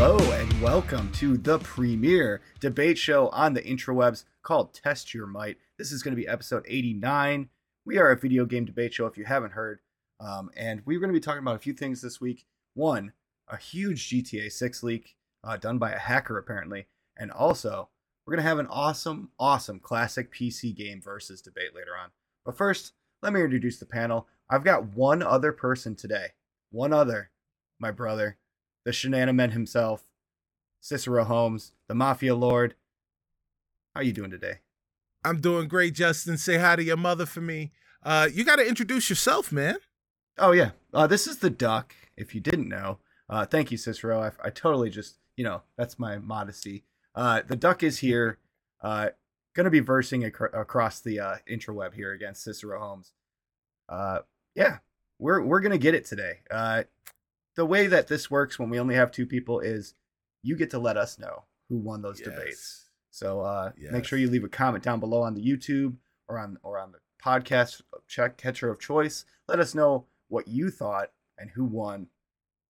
Hello and welcome to the premiere debate show on the intrawebs called Test Your Might. This is going to be episode 89. We are a video game debate show if you haven't heard. Um, and we're going to be talking about a few things this week. One, a huge GTA 6 leak uh, done by a hacker apparently. And also, we're going to have an awesome, awesome classic PC game versus debate later on. But first, let me introduce the panel. I've got one other person today. One other, my brother, the Shenaniman himself, Cicero Holmes, the Mafia Lord. How you doing today? I'm doing great, Justin. Say hi to your mother for me. Uh, you got to introduce yourself, man. Oh yeah, uh, this is the Duck. If you didn't know, uh, thank you, Cicero. I, I, totally just, you know, that's my modesty. Uh, the Duck is here, uh, going to be versing ac- across the uh, intraweb here against Cicero Holmes. Uh, yeah, we're we're gonna get it today. The way that this works when we only have two people is you get to let us know who won those yes. debates. So uh, yes. make sure you leave a comment down below on the YouTube or on or on the podcast check catcher of choice. Let us know what you thought and who won,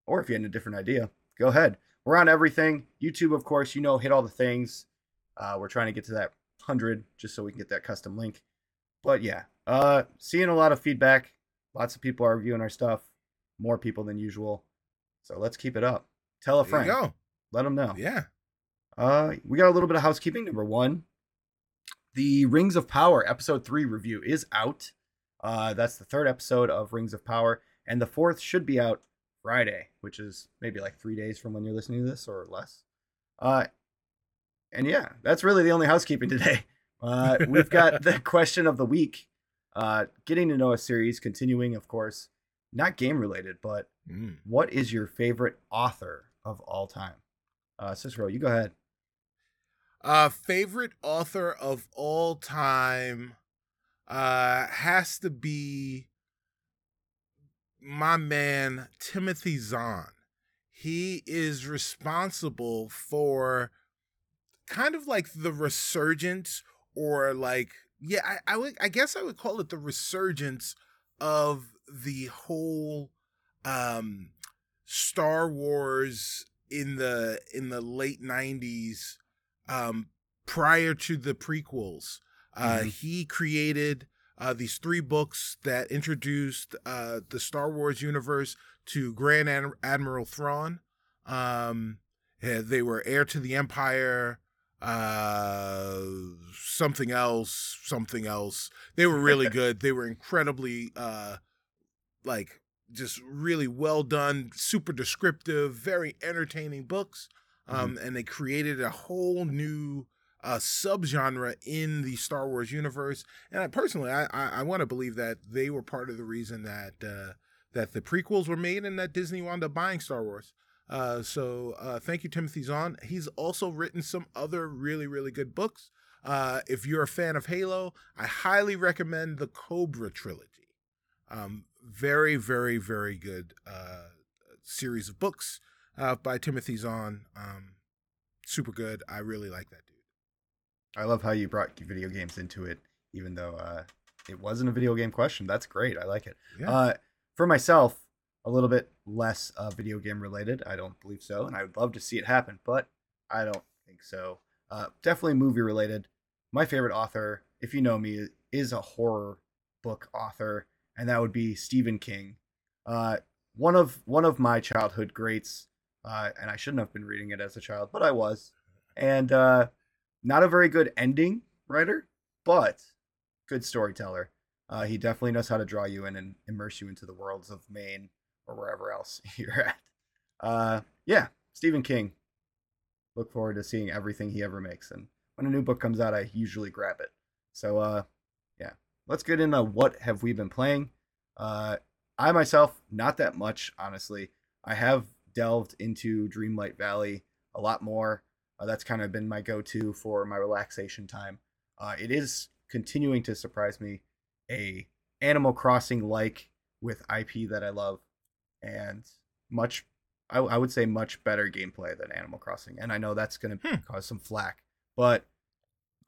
or if you had a different idea, go ahead. We're on everything. YouTube, of course, you know, hit all the things. Uh, we're trying to get to that hundred just so we can get that custom link. But yeah, uh, seeing a lot of feedback. Lots of people are viewing our stuff. More people than usual. So let's keep it up. Tell a friend. go. Let them know. Yeah. Uh, we got a little bit of housekeeping. Number one, the Rings of Power episode three review is out. Uh, that's the third episode of Rings of Power, and the fourth should be out Friday, which is maybe like three days from when you're listening to this or less. Uh, and yeah, that's really the only housekeeping today. Uh, we've got the question of the week, uh, getting to know a series, continuing, of course, not game related, but mm. what is your favorite author of all time? Uh, Cicero, you go ahead. Uh, favorite author of all time uh, has to be my man Timothy Zahn. He is responsible for kind of like the resurgence, or like yeah, I, I would I guess I would call it the resurgence of the whole um Star Wars in the in the late 90s um prior to the prequels. Uh mm-hmm. he created uh, these three books that introduced uh, the Star Wars universe to Grand Ad- Admiral Thrawn. Um, they were Heir to the Empire, uh, something else, something else. They were really good. They were incredibly uh, like just really well done, super descriptive, very entertaining books. Mm-hmm. Um, mm-hmm. And they created a whole new uh, subgenre in the Star Wars universe. And I, personally, I, I, I want to believe that they were part of the reason that uh, that the prequels were made and that Disney wound up buying Star Wars. Uh, so uh, thank you, Timothy Zahn. He's also written some other really, really good books. Uh, if you're a fan of Halo, I highly recommend the Cobra trilogy. Um, very, very, very good uh, series of books uh, by Timothy Zahn. Um, super good. I really like that dude. I love how you brought video games into it, even though uh, it wasn't a video game question. That's great. I like it. Yeah. Uh, for myself, a little bit less uh, video game related. I don't believe so, and I would love to see it happen, but I don't think so. Uh, definitely movie related. My favorite author, if you know me, is a horror book author and that would be Stephen King. Uh, one of one of my childhood greats, uh, and I shouldn't have been reading it as a child, but I was. And uh, not a very good ending writer, but good storyteller. Uh, he definitely knows how to draw you in and immerse you into the worlds of Maine or wherever else you're at. Uh, yeah, Stephen King. Look forward to seeing everything he ever makes, and when a new book comes out, I usually grab it. So, uh, yeah, let's get into what have we been playing. Uh, I myself, not that much, honestly. I have delved into Dreamlight Valley a lot more. Uh, that's kind of been my go-to for my relaxation time. Uh, it is continuing to surprise me, a Animal Crossing like with IP that I love, and much, I, I would say much better gameplay than Animal Crossing. And I know that's going to hmm. cause some flack, but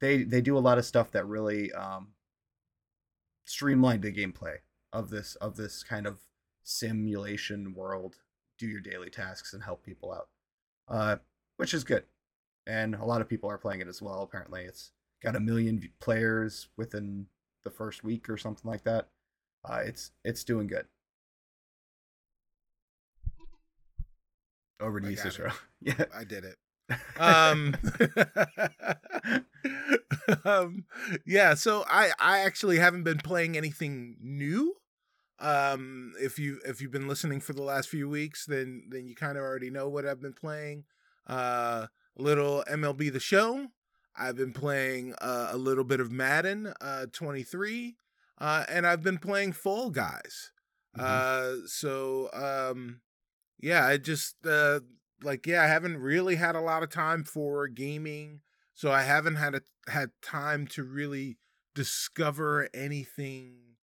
they they do a lot of stuff that really um, streamlined the gameplay of this of this kind of simulation world. Do your daily tasks and help people out. uh, which is good. And a lot of people are playing it as well. Apparently, it's got a million players within the first week or something like that. Uh, it's it's doing good. Over to I you, Cicero. yeah, I did it. Um, um, yeah. So I I actually haven't been playing anything new. Um, if you if you've been listening for the last few weeks, then then you kind of already know what I've been playing. Uh, little MLB the Show. I've been playing uh, a little bit of Madden uh, 23, uh, and I've been playing Fall Guys. Mm-hmm. Uh, so um, yeah, I just uh, like yeah, I haven't really had a lot of time for gaming, so I haven't had a, had time to really discover anything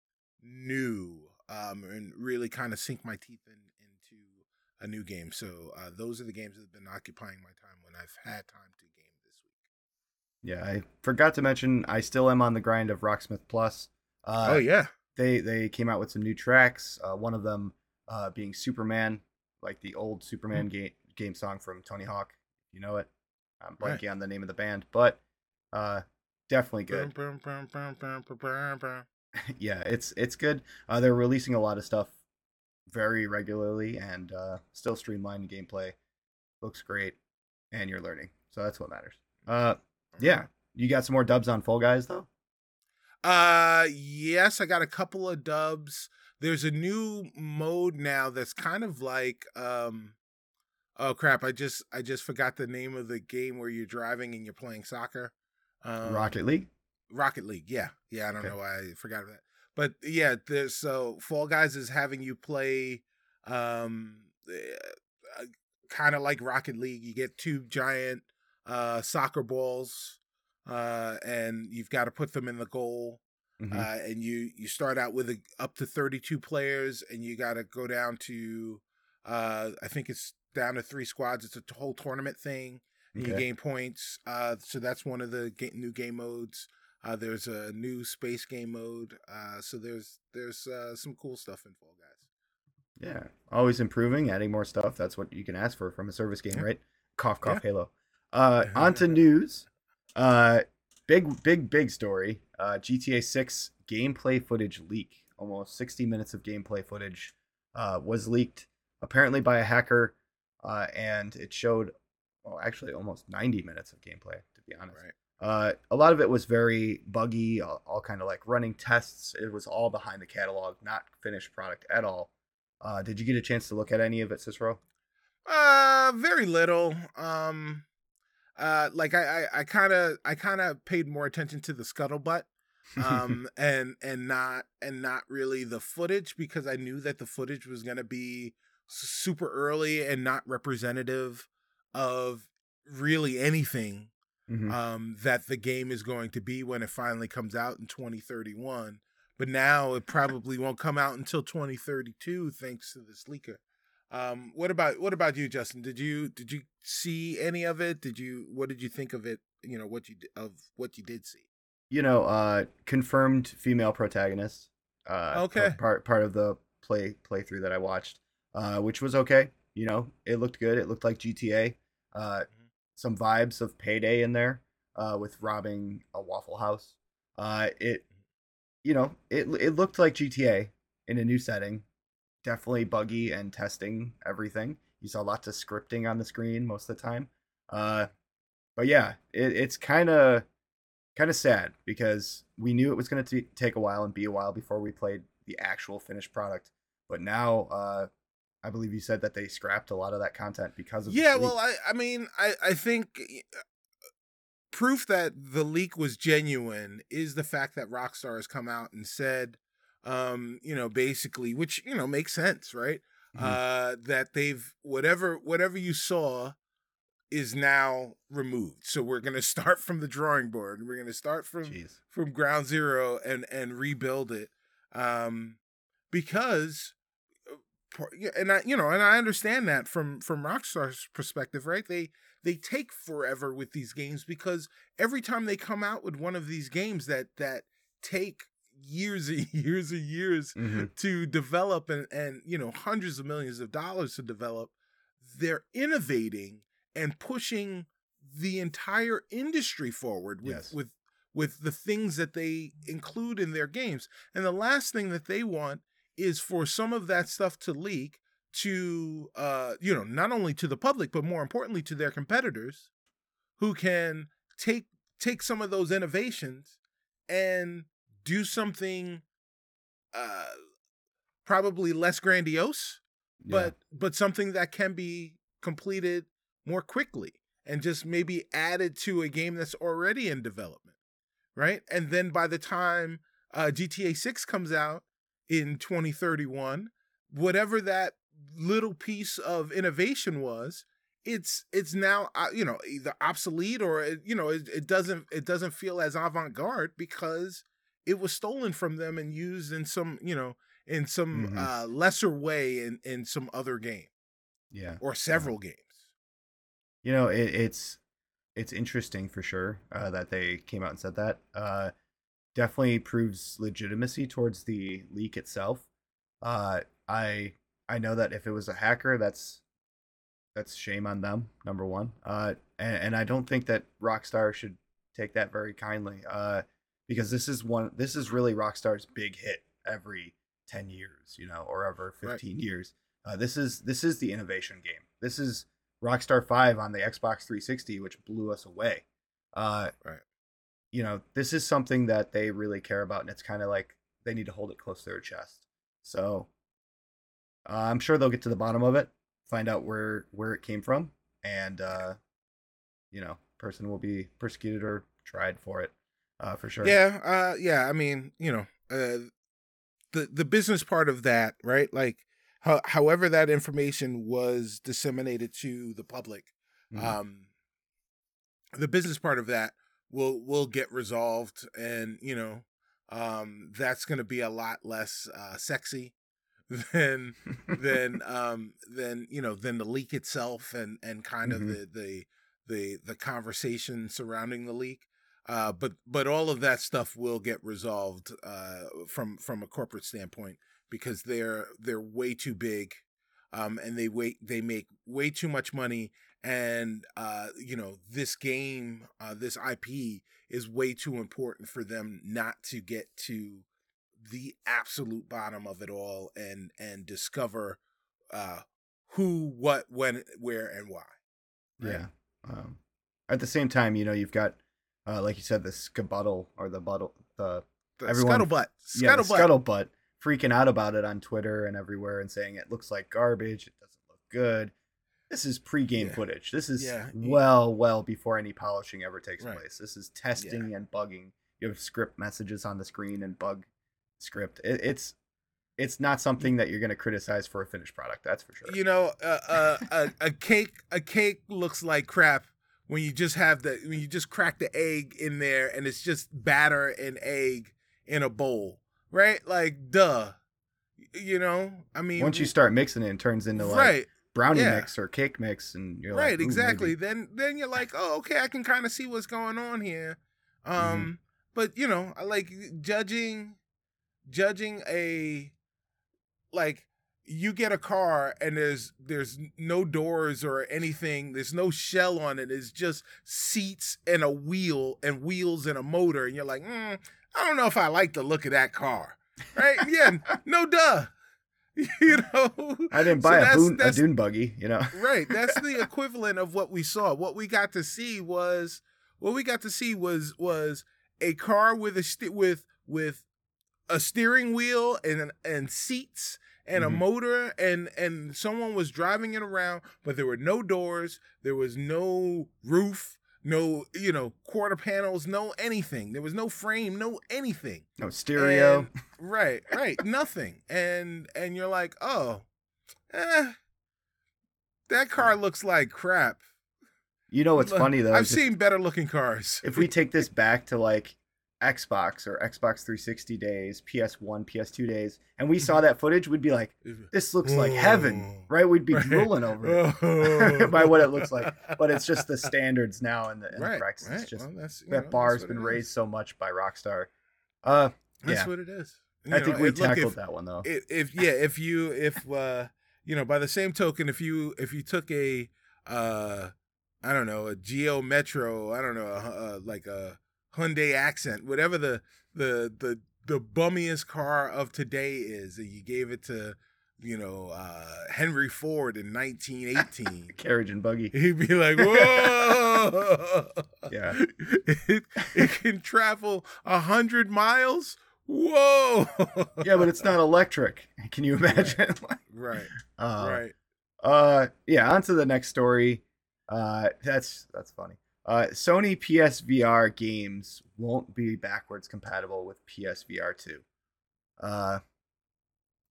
new um, and really kind of sink my teeth in into a new game. So uh, those are the games that have been occupying my time when I've had time to game this week. Yeah, I forgot to mention I still am on the grind of Rocksmith Plus. Uh, oh yeah, they they came out with some new tracks. Uh, one of them uh, being Superman, like the old Superman mm-hmm. game game song from Tony Hawk. You know it. I'm blanking right. on the name of the band, but uh, definitely good. yeah, it's it's good. Uh, they're releasing a lot of stuff very regularly and uh, still streamlined gameplay. Looks great, and you're learning, so that's what matters. Uh, yeah, you got some more dubs on Fall Guys though. Uh, yes, I got a couple of dubs. There's a new mode now that's kind of like um oh crap, I just I just forgot the name of the game where you're driving and you're playing soccer. Um, Rocket League? Rocket League, yeah. Yeah, I don't okay. know why I forgot that. But yeah, there's so Fall Guys is having you play um uh, kind of like Rocket League. You get two giant uh soccer balls uh and you've got to put them in the goal. Mm-hmm. Uh, and you you start out with a, up to 32 players and you got to go down to uh I think it's down to three squads. It's a whole tournament thing. Okay. You gain points. Uh, so that's one of the ga- new game modes. Uh, there's a new space game mode. Uh, so there's there's uh, some cool stuff in Fall Guys. Yeah, always improving, adding more stuff. That's what you can ask for from a service game, yeah. right? Cough, cough, yeah. Halo. Uh, on to news. Uh, big, big, big story. Uh, GTA 6 gameplay footage leak. Almost 60 minutes of gameplay footage uh, was leaked, apparently by a hacker, uh, and it showed, well, actually almost 90 minutes of gameplay, to be honest. Right. Uh, a lot of it was very buggy, all, all kind of like running tests. It was all behind the catalog, not finished product at all. Uh, did you get a chance to look at any of it, Cicero? Uh, very little. Um, uh, like I, I, kind of, I kind of paid more attention to the scuttlebutt, um, and and not and not really the footage because I knew that the footage was gonna be super early and not representative of really anything mm-hmm. um, that the game is going to be when it finally comes out in 2031. But now it probably won't come out until 2032, thanks to this leaker. Um, what about what about you, Justin? Did you did you see any of it? Did you what did you think of it? You know what you of what you did see. You know, uh, confirmed female protagonist. Uh, okay. Part part of the play playthrough that I watched, uh, which was okay. You know, it looked good. It looked like GTA. Uh, some vibes of Payday in there uh, with robbing a Waffle House. Uh, it, you know, it it looked like GTA in a new setting. Definitely buggy and testing everything. You saw lots of scripting on the screen most of the time. Uh, but yeah, it, it's kind of kind of sad because we knew it was going to take a while and be a while before we played the actual finished product. But now, uh, I believe you said that they scrapped a lot of that content because of yeah. Well, I I mean I I think uh, proof that the leak was genuine is the fact that Rockstar has come out and said, um, you know, basically, which you know makes sense, right? Mm-hmm. Uh, that they've whatever whatever you saw is now removed. So we're gonna start from the drawing board. We're gonna start from Jeez. from ground zero and and rebuild it. Um, because and I, you know, and I understand that from from Rockstar's perspective, right? They they take forever with these games because every time they come out with one of these games that that take years and years and years mm-hmm. to develop and and you know hundreds of millions of dollars to develop, they're innovating and pushing the entire industry forward with Yes. with with the things that they include in their games. And the last thing that they want is for some of that stuff to leak to uh you know not only to the public but more importantly to their competitors who can take take some of those innovations and do something uh probably less grandiose but but something that can be completed more quickly and just maybe added to a game that's already in development right? And then by the time uh, gta 6 comes out in 2031 whatever that little piece of innovation was it's it's now uh, you know either obsolete or you know it, it doesn't it doesn't feel as avant-garde because it was stolen from them and used in some you know in some Mhm. uh, lesser way in in some other game yeah. or several games You know, it, it's it's interesting for sure uh, that they came out and said that. Uh, definitely proves legitimacy towards the leak itself. Uh, I I know that if it was a hacker, that's that's shame on them. Number one, uh, and, and I don't think that Rockstar should take that very kindly. Uh, because this is one this is really Rockstar's big hit every ten years, you know, or ever Right. fifteen years. Uh, this is this is the innovation game. This is Rockstar Five on the Xbox 360, which blew us away. Uh, Right. You know, this is something that they really care about, and it's kind of like they need to hold it close to their chest. So uh, I'm sure they'll get to the bottom of it, find out where where it came from, and uh, you know, person will be persecuted or tried for it, uh, for sure. yeah uh yeah i mean you know uh the the business part of that right like ho- however that information was disseminated to the public Mhm. um the business part of that will will get resolved and you know um that's going to be a lot less uh sexy than than um than you know than the leak itself and and kind Mhm. of the the the the conversation surrounding the leak uh but but all of that stuff will get resolved uh from from a corporate standpoint because they're they're way too big um and they wait they make way too much money and uh you know this game uh this IP is way too important for them not to get to the absolute bottom of it all and and discover uh who what when where and why right? Yeah. Um, at the same time, you know, you've got, uh, like you said, the scuttle or the buttle, the the Everyone- scuttlebutt yeah, the scuttlebutt scuttlebutt freaking out about it on Twitter and everywhere and saying it looks like garbage. It doesn't look good. This is pre-game Yeah. footage. This is Yeah. well, well before any polishing ever takes Right. place. This is testing and bugging. You have script messages on the screen and bug script. It, it's it's not something that you're going to criticize for a finished product. That's for sure. you know uh, uh, a, a cake a cake looks like crap when you just have the when you just crack the egg in there and it's just batter and egg in a bowl right like duh you know i mean Once you start mixing it, it turns into like right brownie yeah. mix or cake mix, and you're right like, exactly maybe." then then you're like oh okay i can kind of see what's going on here um Mm-hmm. but you know I like judging judging a like you get a car and there's there's no doors or anything there's no shell on it it's just seats and a wheel and wheels and a motor and you're like mm, i don't know if i like the look of that car right yeah no duh you know I didn't So buy a, that's- boon, a dune buggy, you know. right that's the equivalent of what we saw what we got to see was what we got to see was was a car with a st- with with a steering wheel and and seats and a Mhm. motor and and someone was driving it around but there were no doors there was no roof no you know quarter panels no anything there was no frame no anything No stereo. and- right, right, nothing. And and you're like, oh, eh, that car looks like crap. you know what's Look, funny though? I've is if- seen better looking cars. if we take this back to like Xbox or Xbox 360 days, PS1, PS2 days, and we saw that footage, we'd be like, this looks like heaven, Oh. right? We'd be Right. drooling over it by what it looks like. But it's just the standards now and the, and the practice. right. It's just well, that know, bar's been raised is. so much by Rockstar. Uh, That's yeah. what it is. I You think know, we and look, tackled if- that one though. if, if yeah if you if uh you know by the same token if you if you took a uh I don't know, a Geo Metro, I don't know, a, a, like a Hyundai Accent, whatever the the the the bummiest car of today is, and you gave it to you know, uh, Henry Ford in 1918. Carriage and buggy. He'd be like, whoa. yeah. It, it can travel a hundred miles. Whoa. yeah, but it's not electric. Can you imagine? right. Uh, right. Uh, yeah. On to the next story. Uh, that's that's funny. Uh, Sony PSVR games won't be backwards compatible with PSVR two. Uh,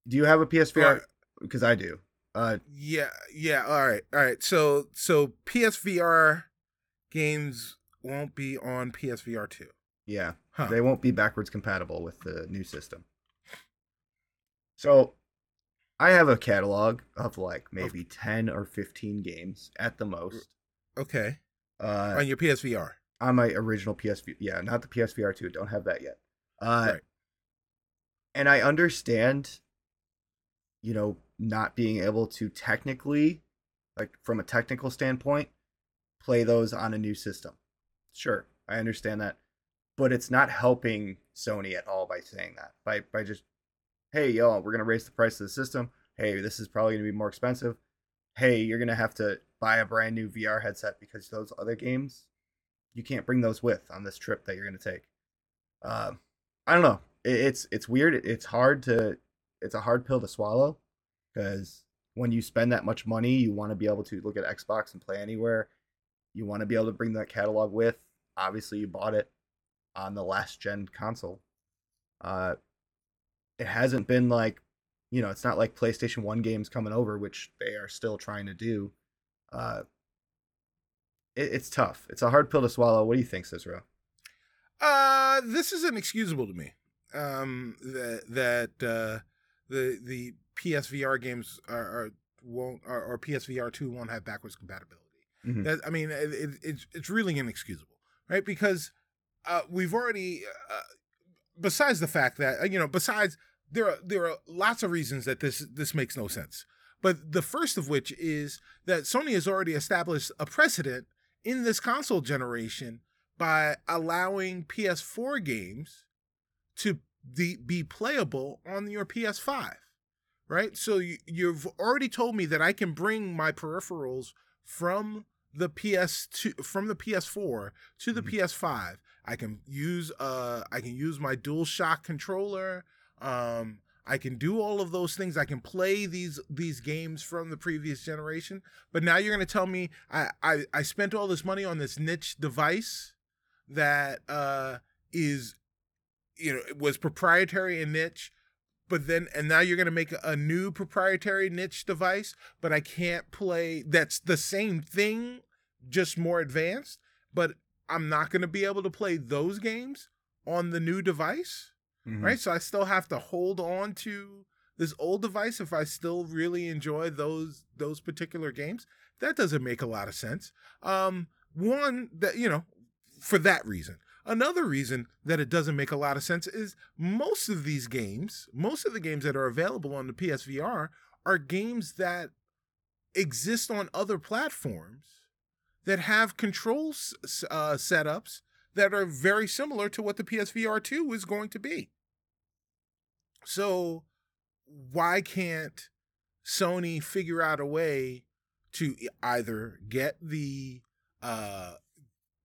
do you have a PSVR? Because I do. Uh, yeah, yeah. All right, all right. So, so PSVR games won't be on PSVR two. Yeah, huh. they won't be backwards compatible with the new system. So, I have a catalog of like maybe okay. ten or fifteen games at the most. Okay. Uh, on your PSVR. On my original PSV, yeah, not the PSVR two. Don't have that yet. Uh, right. And I understand you know, not being able to technically, like from a technical standpoint, play those on a new system. Sure, I understand that. But it's not helping Sony at all by saying that. By by just, hey, yo, we're gonna raise the price of the system. Hey, this is probably gonna be more expensive. Hey, you're gonna have to buy a brand new VR headset because those other games, you can't bring those with on this trip that you're gonna take. Um, I don't know. it's it's weird. It's hard to it's a hard pill to swallow because when you spend that much money, you want to be able to look at Xbox and play anywhere. You want to be able to bring that catalog with. Obviously, you bought it on the last gen console. Uh, it hasn't been like, you know, it's not like PlayStation 1 games coming over, which they are still trying to do. Uh, it, it's tough. It's a hard pill to swallow. What do you think, Cicero? Uh, this is inexcusable to me. Um, that that uh, the the PSVR games are, are won't or, or, PSVR two won't have backwards compatibility. Mm-hmm. That, I mean, it, it, it's it's really inexcusable, right? Because uh, we've already, uh, besides the fact that uh, you know, besides there are there are lots of reasons that this this makes no sense. But the first of which is that Sony has already established a precedent in this console generation by allowing PS4 games to the, be playable on your PS5, right? So you, you've already told me that I can bring my peripherals from the PS2 from the PS4 to the mm-hmm. PS5. I can use uh I can use my DualShock controller. Um I can do all of those things. I can play these these games from the previous generation. But now you're gonna tell me I I, I spent all this money on this niche device that uh is you know it was proprietary and niche but then and now you're going to make a new proprietary niche device but i can't play that's the same thing just more advanced but i'm not going to be able to play those games on the new device mm-hmm. right? So i still have to hold on to this old device if i still really enjoy those those particular games. That doesn't make a lot of sense. Um one that you know for that reason. Another reason that it doesn't make a lot of sense is most of these games, most of the games that are available on the PSVR are games that exist on other platforms that have control uh, setups that are very similar to what the PSVR 2 is going to be. So, why can't Sony figure out a way to either get the uh,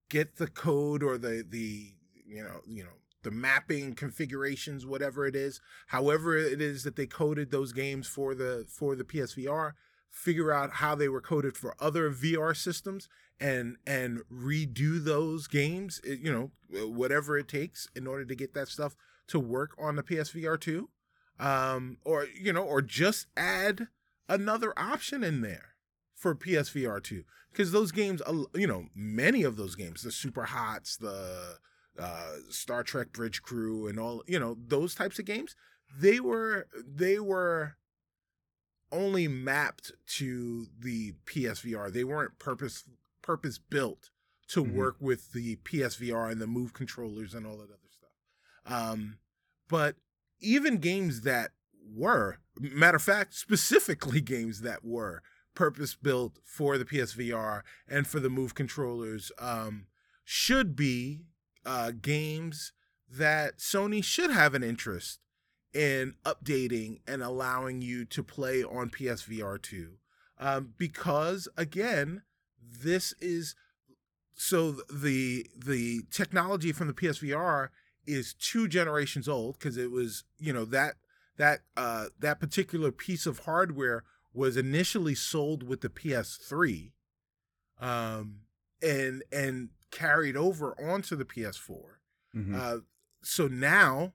get the code or the the you know you know the mapping configurations whatever it is however it is that they coded those games for the for the PSVR figure out how they were coded for other VR systems and and redo those games eh, you know whatever it takes in order to get that stuff to work on the PSVR 2 um or you know or just add another option in there for PSVR 2 because those games, you know, many of those games, the Super Hots, the uh, Star Trek Bridge Crew, and all, you know, those types of games, they were they were only mapped to the PSVR. They weren't purpose purpose built to mm-hmm. work with the PSVR and the Move controllers and all that other stuff. Um, but even games that were, matter of fact, specifically games that were purpose built for the PSVR and for the Move controllers um, should be uh, games that Sony should have an interest in updating and allowing you to play on PSVR 2. Um, because again, this is so the the technology from the PSVR is two generations old because it was you know that that uh, that particular piece of hardware was initially sold with the PS3, um, and and carried over onto the PS4. Mm-hmm. Uh, so now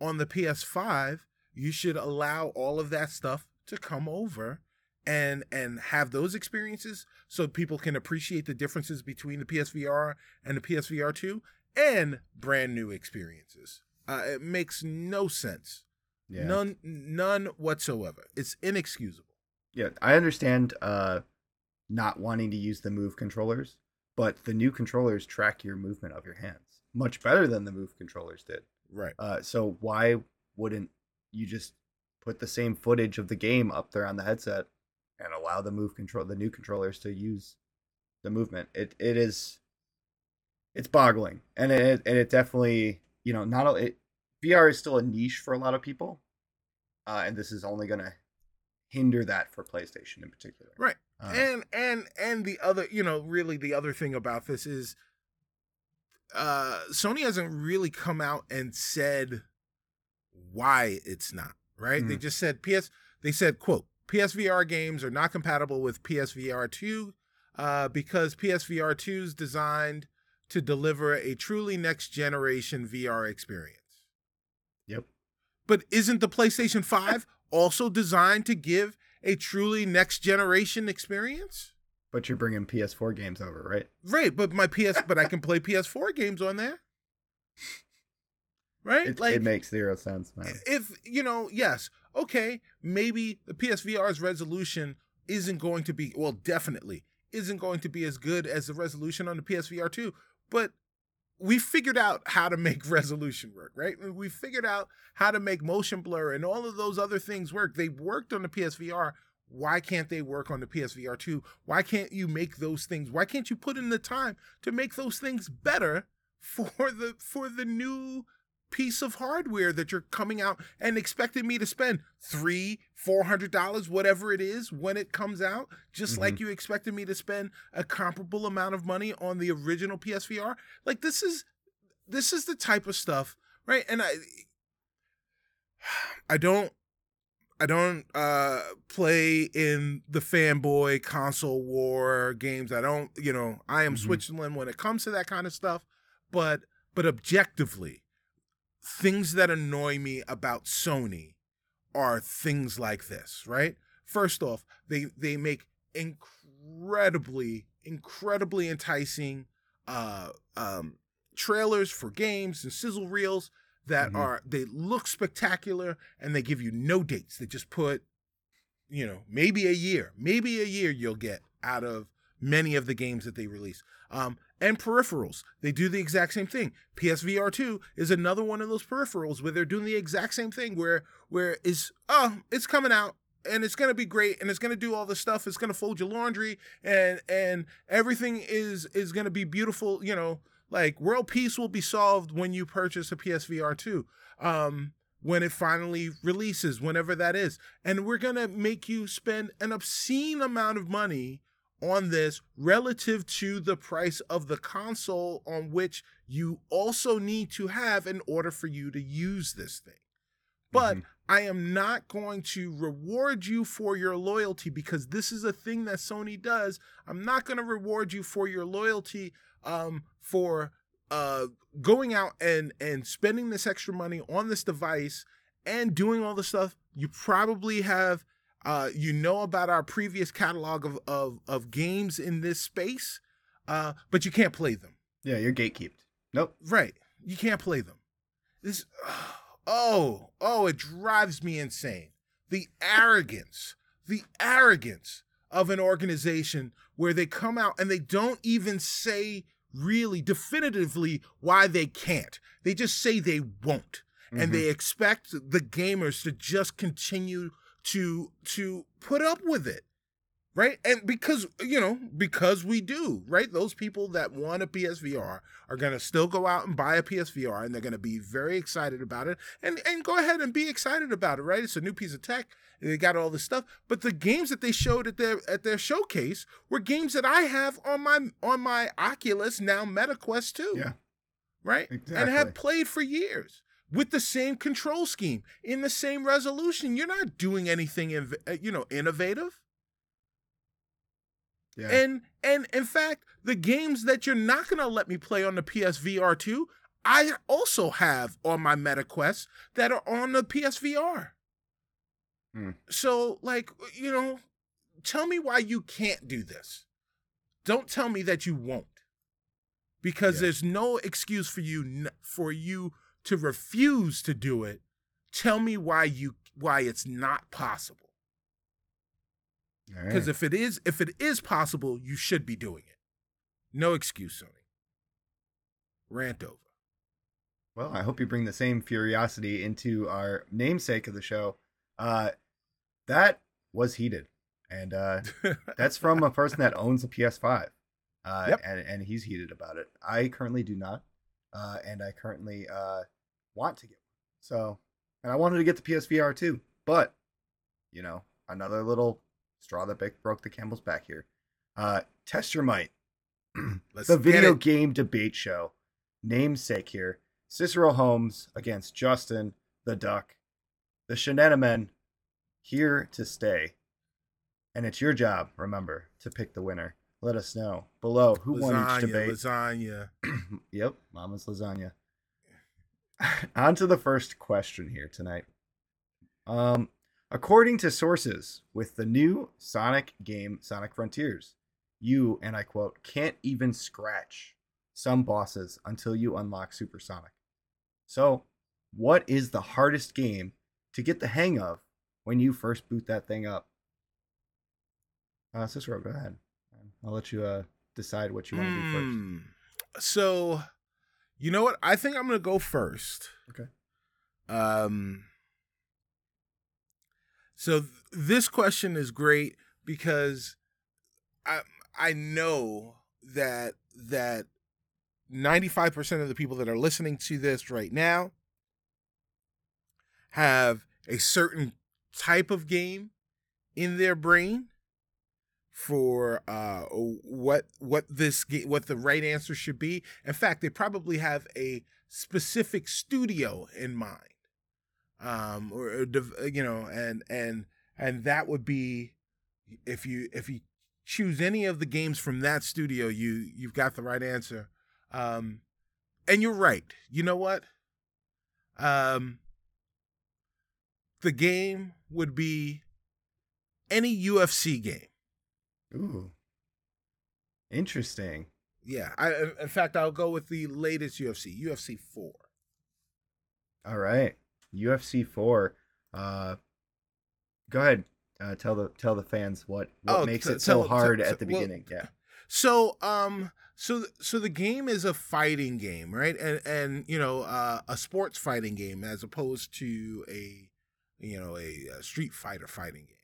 on the PS5, you should allow all of that stuff to come over and and have those experiences so people can appreciate the differences between the PSVR and the PSVR 2 and brand new experiences. Uh, it makes no sense. Yeah. None none whatsoever. It's inexcusable. Yeah, I understand uh not wanting to use the move controllers, but the new controllers track your movement of your hands much better than the move controllers did. Right. Uh so why wouldn't you just put the same footage of the game up there on the headset and allow the move control the new controllers to use the movement? It it is it's boggling. And it and it definitely, you know, not it VR is still a niche for a lot of people. Uh, and this is only going to hinder that for PlayStation in particular. Right. Uh, and and and the other, you know, really the other thing about this is uh Sony hasn't really come out and said why it's not, right? Mm-hmm. They just said PS they said, quote, PSVR games are not compatible with PSVR 2 uh, because PSVR 2 is designed to deliver a truly next generation VR experience. Yep. But isn't the PlayStation 5 also designed to give a truly next generation experience? But you're bringing PS4 games over, right? Right, but my PS, but I can play PS4 games on there. Right? It, like it makes zero sense, man. If you know, yes, okay, maybe the PSVR's resolution isn't going to be well, definitely isn't going to be as good as the resolution on the PSVR 2, but we figured out how to make resolution work, right? We figured out how to make motion blur and all of those other things work. They worked on the PSVR. Why can't they work on the PSVR 2? Why can't you make those things? Why can't you put in the time to make those things better for the for the new piece of hardware that you're coming out and expecting me to spend three, four hundred dollars, whatever it is, when it comes out, just mm-hmm. like you expected me to spend a comparable amount of money on the original PSVR. Like this is this is the type of stuff, right? And I I don't I don't uh play in the fanboy console war games. I don't, you know, I am mm-hmm. Switzerland when it comes to that kind of stuff, but but objectively, things that annoy me about Sony are things like this, right? First off, they they make incredibly incredibly enticing uh um trailers for games and sizzle reels that mm-hmm. are they look spectacular and they give you no dates. They just put you know, maybe a year, maybe a year you'll get out of many of the games that they release. Um, and peripherals. They do the exact same thing. PSVR 2 is another one of those peripherals where they're doing the exact same thing where where is oh, it's coming out and it's going to be great and it's going to do all the stuff. It's going to fold your laundry and and everything is is going to be beautiful, you know, like world peace will be solved when you purchase a PSVR 2. Um when it finally releases, whenever that is. And we're going to make you spend an obscene amount of money on this relative to the price of the console on which you also need to have in order for you to use this thing. But mm-hmm. I am not going to reward you for your loyalty because this is a thing that Sony does. I'm not going to reward you for your loyalty um, for uh, going out and and spending this extra money on this device and doing all the stuff you probably have uh, you know about our previous catalog of, of, of games in this space, uh, but you can't play them. Yeah, you're gatekeeped. Nope. Right. You can't play them. This, oh, oh, it drives me insane. The arrogance, the arrogance of an organization where they come out and they don't even say really definitively why they can't. They just say they won't. Mm-hmm. And they expect the gamers to just continue to to put up with it. right? And because, you know, because we do, right? Those people that want a PSVR are going to still go out and buy a PSVR and they're going to be very excited about it and, and go ahead and be excited about it, right? It's a new piece of tech. They got all this stuff, but the games that they showed at their at their showcase were games that I have on my on my Oculus now meta quest 2. Yeah. Right? Exactly. And have played for years with the same control scheme in the same resolution. You're not doing anything, you know, innovative. Yeah. And and in fact, the games that you're not gonna let me play on the PSVR 2, I also have on my MetaQuest that are on the PSVR. Hmm. So, like, you know, tell me why you can't do this. Don't tell me that you won't. Because Yeah. there's no excuse for you n- for you to refuse to do it. Tell me why you why it's not possible. Because right. if it is if it is possible, you should be doing it. No excuse, Sony. Rant over. Well, I hope you bring the same curiosity into our namesake of the show. Uh, that was heated, and uh, that's from a person that owns a PS5. Uh, Yep. and, and he's heated about it. I currently do not, uh, and I currently uh, want to get one. So, and I wanted to get the PSVR too, but you know, another little straw that broke the camel's back here. Uh, test your might. Let's the video game debate show. Namesake here. Cicero Holmes against Justin the Duck. The Shenanimen here to stay. And it's your job, remember, to pick the winner. Let us know below who won each lasagna, debate. lasagna. yep, Mama's lasagna. On to the first question here tonight. Um, according to sources, with the new Sonic game, Sonic Frontiers, you and I quote can't even scratch some bosses until you unlock Super Sonic. So, what is the hardest game to get the hang of when you first boot that thing up? Uh, Cicero, go ahead. I'll let you uh, decide what you want to do first. Hmm. So, you know what? I think I'm gonna go first. Okay. Um. So th- this question is great because I I know that that 95% of the people that are listening to this right now have a certain type of game in their brain for uh what what this what the right answer should be. In fact they probably have a specific studio in mind um or, or you know and and and that would be if you if you choose any of the games from that studio you you've got the right answer. Um and you're right. You know what? Um the game would be any UFC game Ooh. Interesting. Yeah, I in fact I'll go with the latest UFC, UFC four. All right. UFC 4. Uh Go ahead. Uh, tell the tell the fans what what Oh, makes t- it so tell- hard tell- at the well, beginning. yeah. So um so so the game is a fighting game, right? And and you know uh, a sports fighting game as opposed to a you know a, a street fighter fighting game.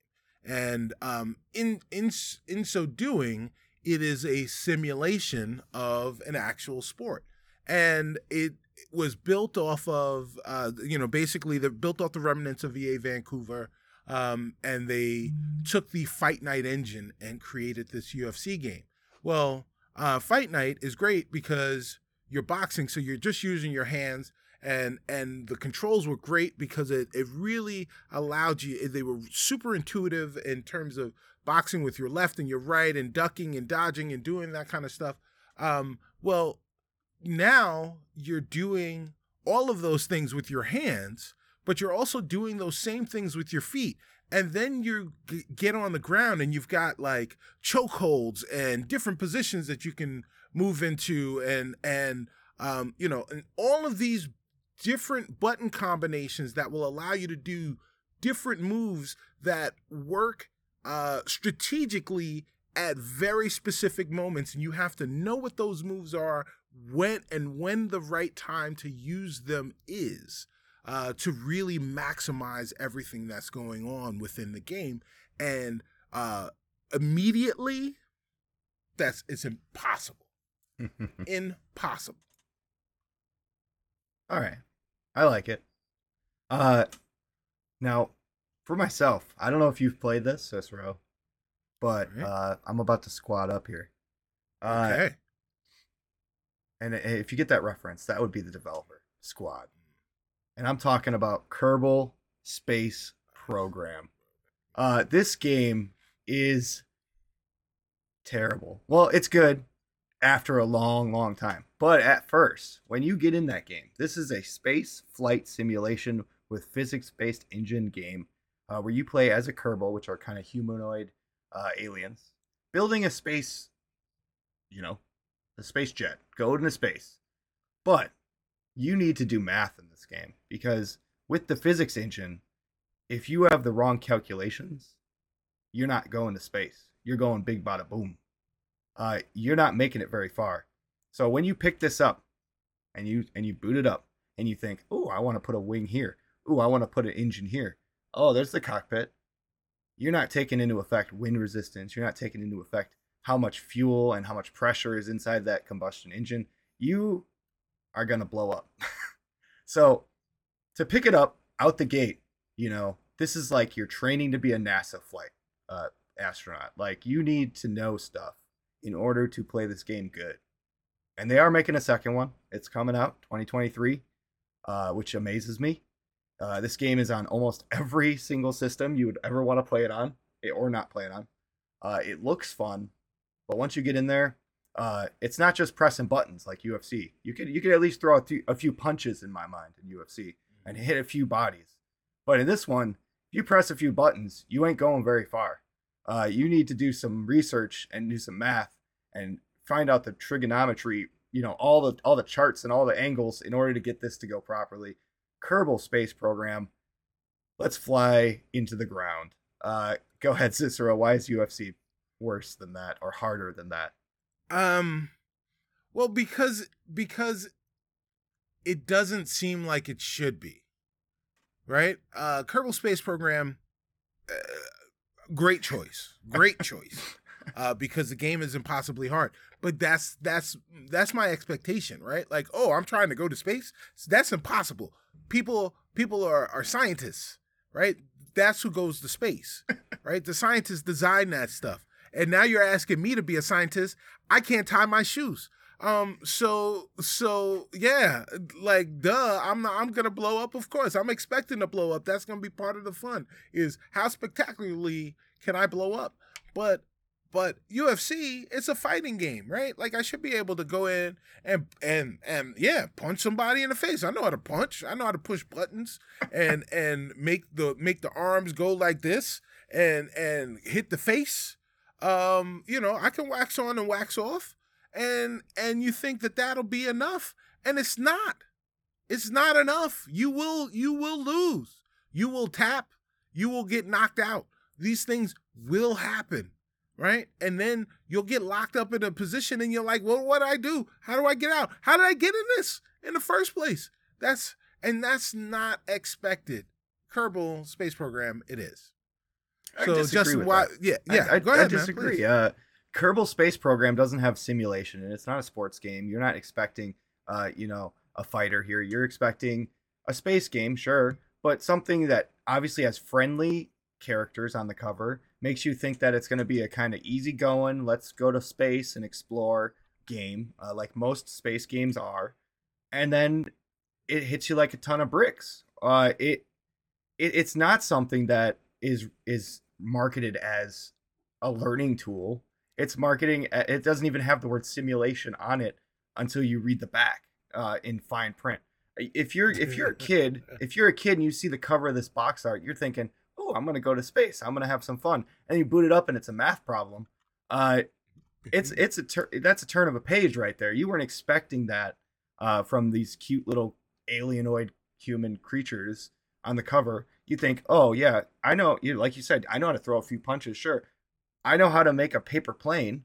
And um in in in so doing, it is a simulation of an actual sport. And it was built off of uh you know basically the built off the remnants of EA Vancouver um and they took the Fight Night engine and created this UFC game. Well, uh, Fight Night is great because you're boxing, so you're just using your hands, and and the controls were great because it it really allowed you. They were super intuitive in terms of boxing with your left and your right, and ducking and dodging and doing that kind of stuff. Um, well, now you're doing all of those things with your hands, but you're also doing those same things with your feet and then you g- get on the ground and you've got like chokeholds and different positions that you can move into and and um you know and all of these different button combinations that will allow you to do different moves that work uh strategically at very specific moments and you have to know what those moves are when and when the right time to use them is uh, to really maximize everything that's going on within the game. And uh, immediately, that's it's impossible. impossible. All right. I like it. Uh now for myself, I don't know if you've played this, Cicero, but right. uh I'm about to squat up here. Uh, okay. And if you get that reference, that would be the developer squad. And I'm talking about Kerbal Space Program. Uh, this game is terrible. Well, it's good after a long, long time. But at first, when you get in that game, this is a space flight simulation with physics based engine game uh, where you play as a Kerbal, which are kind of humanoid uh, aliens, building a space, you know, a space jet, go into space. But you need to do math in this game because with the physics engine, if you have the wrong calculations, you're not going to space. You're going big bada boom uh, you're not making it very far. So when you pick this up and you and you boot it up and you think, oh, I want to put a wing here. Oh, I want to put an engine here. Oh, there's the cockpit. You're not taking into effect wind resistance. You're not taking into effect how much fuel and how much pressure is inside that combustion engine. You are going to blow up. so to pick it up out the gate, you know, this is like you're training to be a NASA flight uh, astronaut. Like you need to know stuff in order to play this game good. And they are making a second one. It's coming out 2023, uh, which amazes me. Uh, this game is on almost every single system you would ever want to play it on eh, or not play it on. Uh, it looks fun, but once you get in there, uh, it's not just pressing buttons like UFC. You could you could at least throw a, th- a few punches in my mind in UFC and hit a few bodies. But in this one, if you press a few buttons, you ain't going very far uh, you need to do some research and do some math and find out the trigonometry, you know, all the all the charts and all the angles in order to get this to go properly. Kerbal Space Program. Let's fly into the ground. Uh, go ahead, Cicero. Why is UFC worse than that or harder than that? Um, well, because because it doesn't seem like it should be, right? Uh, Kerbal Space Program. Uh, great choice, great choice, uh, because the game is impossibly hard. But that's that's that's my expectation, right? Like, oh, I'm trying to go to space. That's impossible. People people are are scientists, right? That's who goes to space, right? The scientists design that stuff. And now you're asking me to be a scientist. I can't tie my shoes. Um, so so yeah, like duh, I'm not, I'm gonna blow up. Of course, I'm expecting to blow up. That's gonna be part of the fun. Is how spectacularly can I blow up? But but UFC, it's a fighting game, right? Like I should be able to go in and and and yeah, punch somebody in the face. I know how to punch. I know how to push buttons and and make the make the arms go like this and and hit the face. Um, you know, I can wax on and wax off and and you think that that'll be enough and it's not. It's not enough. You will you will lose. You will tap. You will get knocked out. These things will happen right? And then you'll get locked up in a position and you're like well what do i do? How do i get out? How did i get in this in the first place? That's and that's not expected. Kerbal space program it is. I so just why yeah yeah I, I, go ahead I disagree. man, uh Kerbal Space Program doesn't have simulation, and it's not a sports game. You're not expecting, uh, you know, a fighter here. You're expecting a space game, sure, but something that obviously has friendly characters on the cover makes you think that it's going to be a kind of easygoing, let's go to space and explore game, uh, like most space games are, and then it hits you like a ton of bricks. Uh, it, it it's not something that is is marketed as a learning tool it's marketing. Uh, it doesn't even have the word simulation on it until you read the back uh, in fine print. If you're if you're a kid, if you're a kid and you see the cover of this box art, you're thinking, "Oh, I'm gonna go to space. I'm gonna have some fun." And you boot it up, and it's a math problem. Uh, it's it's a tur- that's a turn of a page right there. You weren't expecting that uh, from these cute little alienoid human creatures on the cover. You think, "Oh yeah, I know." You like you said, I know how to throw a few punches. Sure, I know how to make a paper plane,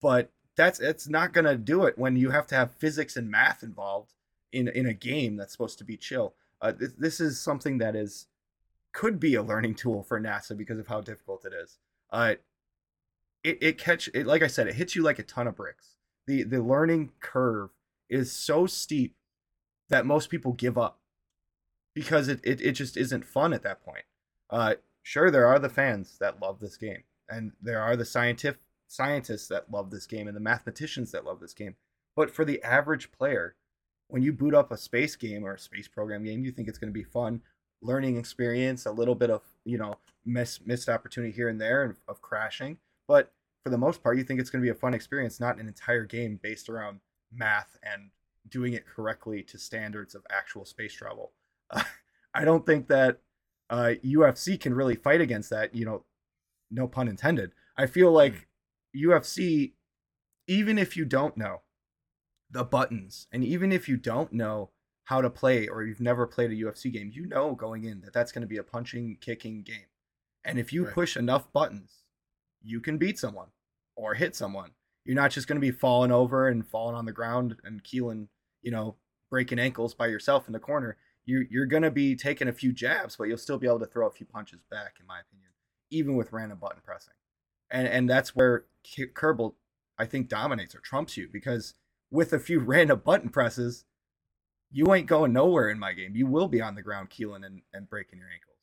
but that's it's not gonna do it when you have to have physics and math involved in in a game that's supposed to be chill. Uh, this, this is something that is could be a learning tool for NASA because of how difficult it is. Uh, it, it catch it like I said, it hits you like a ton of bricks. The the learning curve is so steep that most people give up because it, it, it just isn't fun at that point. Uh, sure, there are the fans that love this game, and there are the scientific scientists that love this game, and the mathematicians that love this game. But for the average player, when you boot up a space game or a space program game, you think it's going to be fun, learning experience, a little bit of you know miss, missed opportunity here and there and of crashing. But for the most part, you think it's going to be a fun experience, not an entire game based around math and doing it correctly to standards of actual space travel. Uh, I don't think that uh, UFC can really fight against that. You know, no pun intended. I feel like mm. UFC, even if you don't know the buttons, and even if you don't know how to play, or you've never played a UFC game, you know going in that that's going to be a punching, kicking game. And if you right. push enough buttons, you can beat someone or hit someone. You're not just going to be falling over and falling on the ground and keeling, you know, breaking ankles by yourself in the corner. You're, you're going to be taking a few jabs, but you'll still be able to throw a few punches back, in my opinion, even with random button pressing. And, and that's where Kerbal, I think, dominates or trumps you because with a few random button presses, you ain't going nowhere in my game. You will be on the ground keeling and, and breaking your ankles.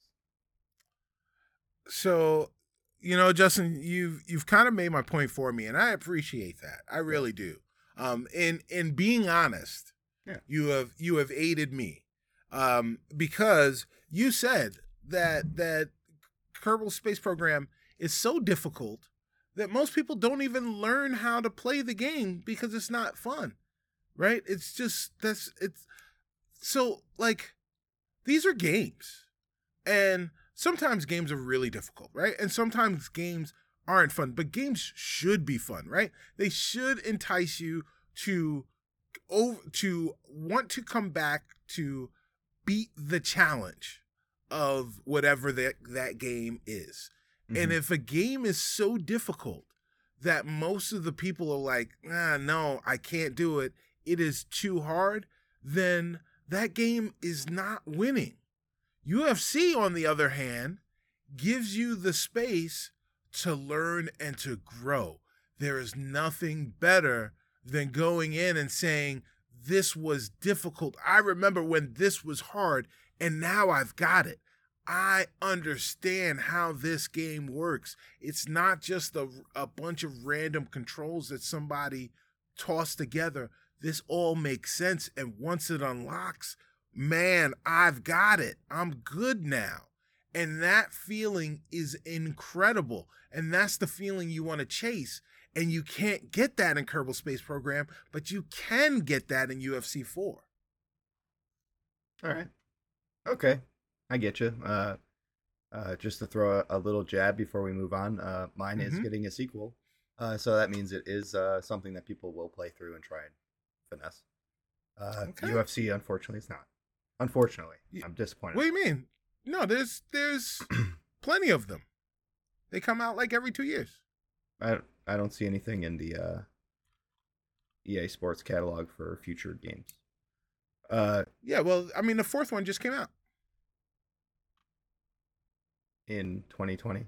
So you know, Justin, you've you've kind of made my point for me, and I appreciate that. I really do. Um, in in being honest, yeah. you have you have aided me, um, because you said that that Kerbal Space Program is so difficult that most people don't even learn how to play the game because it's not fun, right? It's just that's it's so like these are games, and sometimes games are really difficult, right? And sometimes games aren't fun, but games should be fun, right? They should entice you to over to want to come back to beat the challenge of whatever that that game is. Mm-hmm. And if a game is so difficult that most of the people are like, ah, no, I can't do it. It is too hard. Then that game is not winning. UFC, on the other hand, gives you the space to learn and to grow. There is nothing better than going in and saying, This was difficult. I remember when this was hard, and now I've got it. I understand how this game works. It's not just a, a bunch of random controls that somebody tossed together. This all makes sense. And once it unlocks, man, I've got it. I'm good now. And that feeling is incredible. And that's the feeling you want to chase. And you can't get that in Kerbal Space Program, but you can get that in UFC 4. All right. Okay. I get you. Uh, uh, just to throw a, a, little jab before we move on, uh, mine mm-hmm. is getting a sequel. Uh, so that means it is uh, something that people will play through and try and finesse. Uh, okay. UFC, unfortunately, is not. Unfortunately, I'm disappointed. What do you mean? No, there's there's plenty of them. They come out like every two years. I I don't see anything in the uh, EA Sports catalog for future games. Uh, yeah, well, I mean, the fourth one just came out in 2020.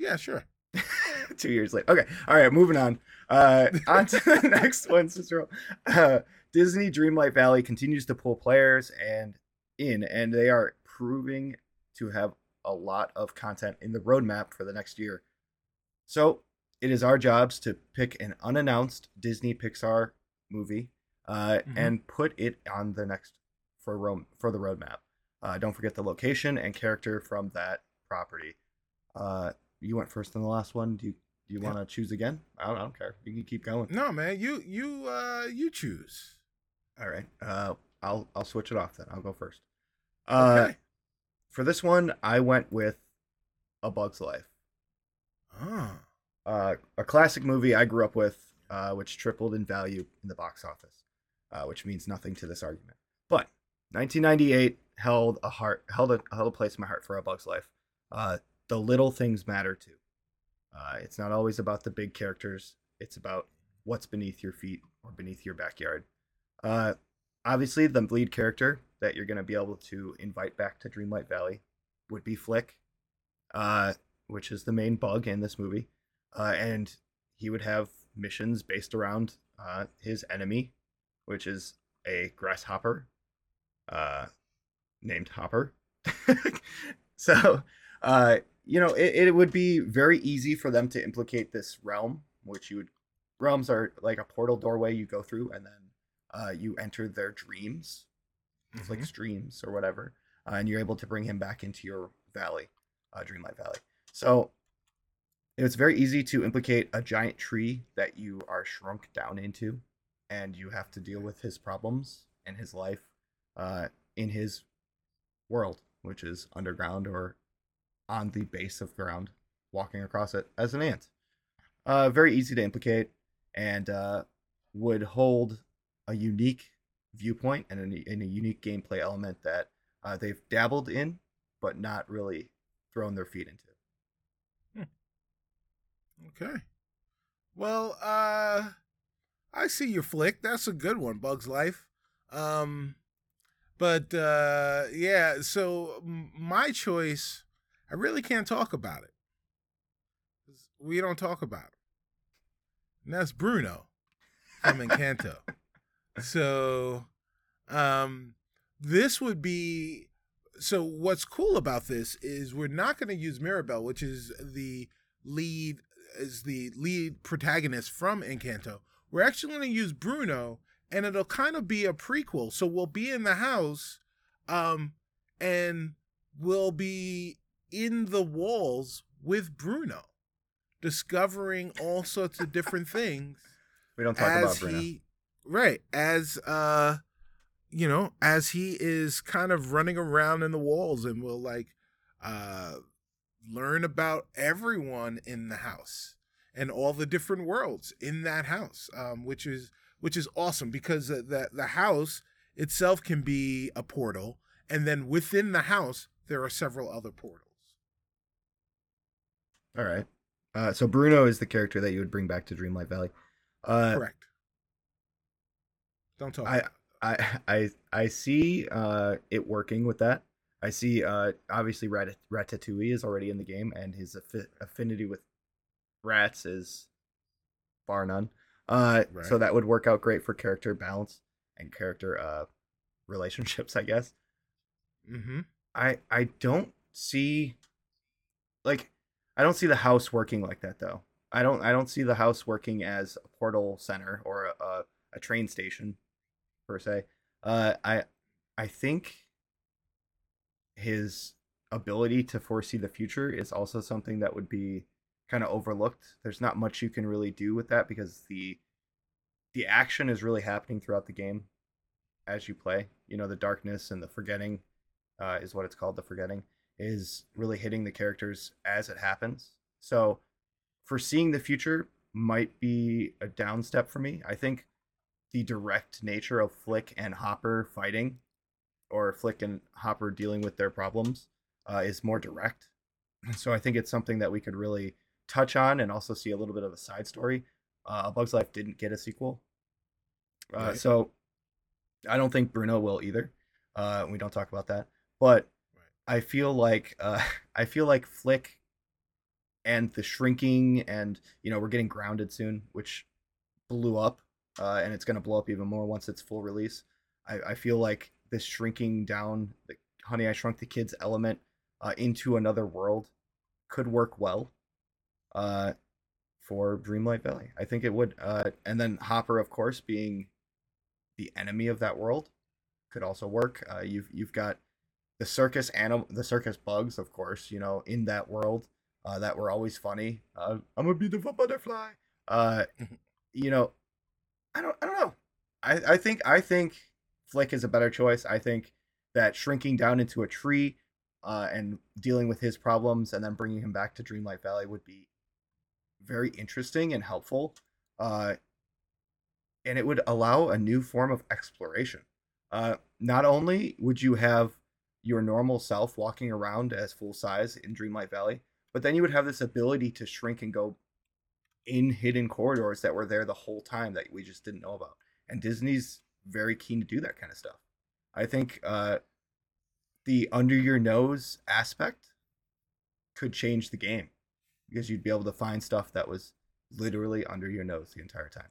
Yeah, sure. Two years later. Okay. All right. Moving on. Uh, on to the next one, Cicero. Uh, Disney Dreamlight Valley continues to pull players and in, and they are proving to have a lot of content in the roadmap for the next year. So it is our jobs to pick an unannounced Disney Pixar movie uh, mm-hmm. and put it on the next for ro- for the roadmap. Uh, don't forget the location and character from that property. Uh, you went first in the last one. Do you do you yeah. want to choose again? I don't, I don't care. You can keep going. No, man. You you uh you choose. All right. Uh, I'll I'll switch it off then. I'll go first. Uh, okay. For this one, I went with A Bug's Life. Oh. Uh, a classic movie I grew up with, uh, which tripled in value in the box office, uh, which means nothing to this argument. But 1998 held a heart held a held a place in my heart for A Bug's Life. Uh, the little things matter too. Uh, it's not always about the big characters. It's about what's beneath your feet or beneath your backyard. Uh, obviously, the lead character that you're going to be able to invite back to Dreamlight Valley would be Flick, uh, which is the main bug in this movie. uh, and he would have missions based around uh, his enemy, which is a grasshopper uh, named Hopper. so, uh, you know, it, it would be very easy for them to implicate this realm, which you would realms are like a portal doorway you go through, and then uh, you enter their dreams, mm-hmm. like streams or whatever, uh, and you're able to bring him back into your valley, uh, Dreamlight Valley. So it's very easy to implicate a giant tree that you are shrunk down into, and you have to deal with his problems and his life uh, in his world, which is underground or on the base of ground, walking across it as an ant. Uh, very easy to implicate, and uh, would hold a unique viewpoint and a, and a unique gameplay element that uh, they've dabbled in, but not really thrown their feet into. Hmm. Okay. Well, uh, I see your flick. That's a good one, Bugs Life. Um, but uh, yeah, so my choice, I really can't talk about it. We don't talk about it. And that's Bruno from Encanto. so, um, this would be. So, what's cool about this is we're not going to use Mirabel, which is the lead is the lead protagonist from Encanto. We're actually going to use Bruno, and it'll kind of be a prequel. So we'll be in the house, um, and we'll be in the walls with Bruno, discovering all sorts of different things. We don't talk about Bruno. He, right as uh you know as he is kind of running around in the walls and will like uh learn about everyone in the house and all the different worlds in that house um which is which is awesome because the the house itself can be a portal and then within the house there are several other portals all right uh so bruno is the character that you would bring back to dreamlight valley uh correct don't talk. I I I I see uh, it working with that. I see uh, obviously Rat- Ratatouille is already in the game, and his affi- affinity with rats is bar none. Uh, right. So that would work out great for character balance and character uh, relationships, I guess. Mm-hmm. I I don't see like I don't see the house working like that though. I don't I don't see the house working as a portal center or a, a, a train station per se. Uh, I I think his ability to foresee the future is also something that would be kind of overlooked. There's not much you can really do with that because the the action is really happening throughout the game as you play. You know, the darkness and the forgetting uh, is what it's called. The forgetting is really hitting the characters as it happens. So, foreseeing the future might be a down step for me. I think the direct nature of Flick and Hopper fighting, or Flick and Hopper dealing with their problems, uh, is more direct. So I think it's something that we could really touch on and also see a little bit of a side story. Uh, Bug's Life didn't get a sequel, uh, right. so I don't think Bruno will either. Uh, we don't talk about that, but. I feel like uh, I feel like Flick and the shrinking and you know we're getting grounded soon, which blew up uh, and it's going to blow up even more once it's full release. I, I feel like this shrinking down the Honey I Shrunk the Kids element uh, into another world could work well uh, for Dreamlight Valley. I think it would. Uh, and then Hopper, of course, being the enemy of that world, could also work. Uh, you've you've got the circus animal, the circus bugs, of course, you know, in that world uh, that were always funny. Uh, I'm a beautiful butterfly. Uh, you know, I don't I don't know. I, I think I think Flick is a better choice. I think that shrinking down into a tree uh, and dealing with his problems and then bringing him back to Dreamlight Valley would be very interesting and helpful. Uh, and it would allow a new form of exploration. Uh, not only would you have your normal self walking around as full size in Dreamlight Valley, but then you would have this ability to shrink and go in hidden corridors that were there the whole time that we just didn't know about. And Disney's very keen to do that kind of stuff. I think uh, the under your nose aspect could change the game. because you'd be able to find stuff that was literally under your nose the entire time.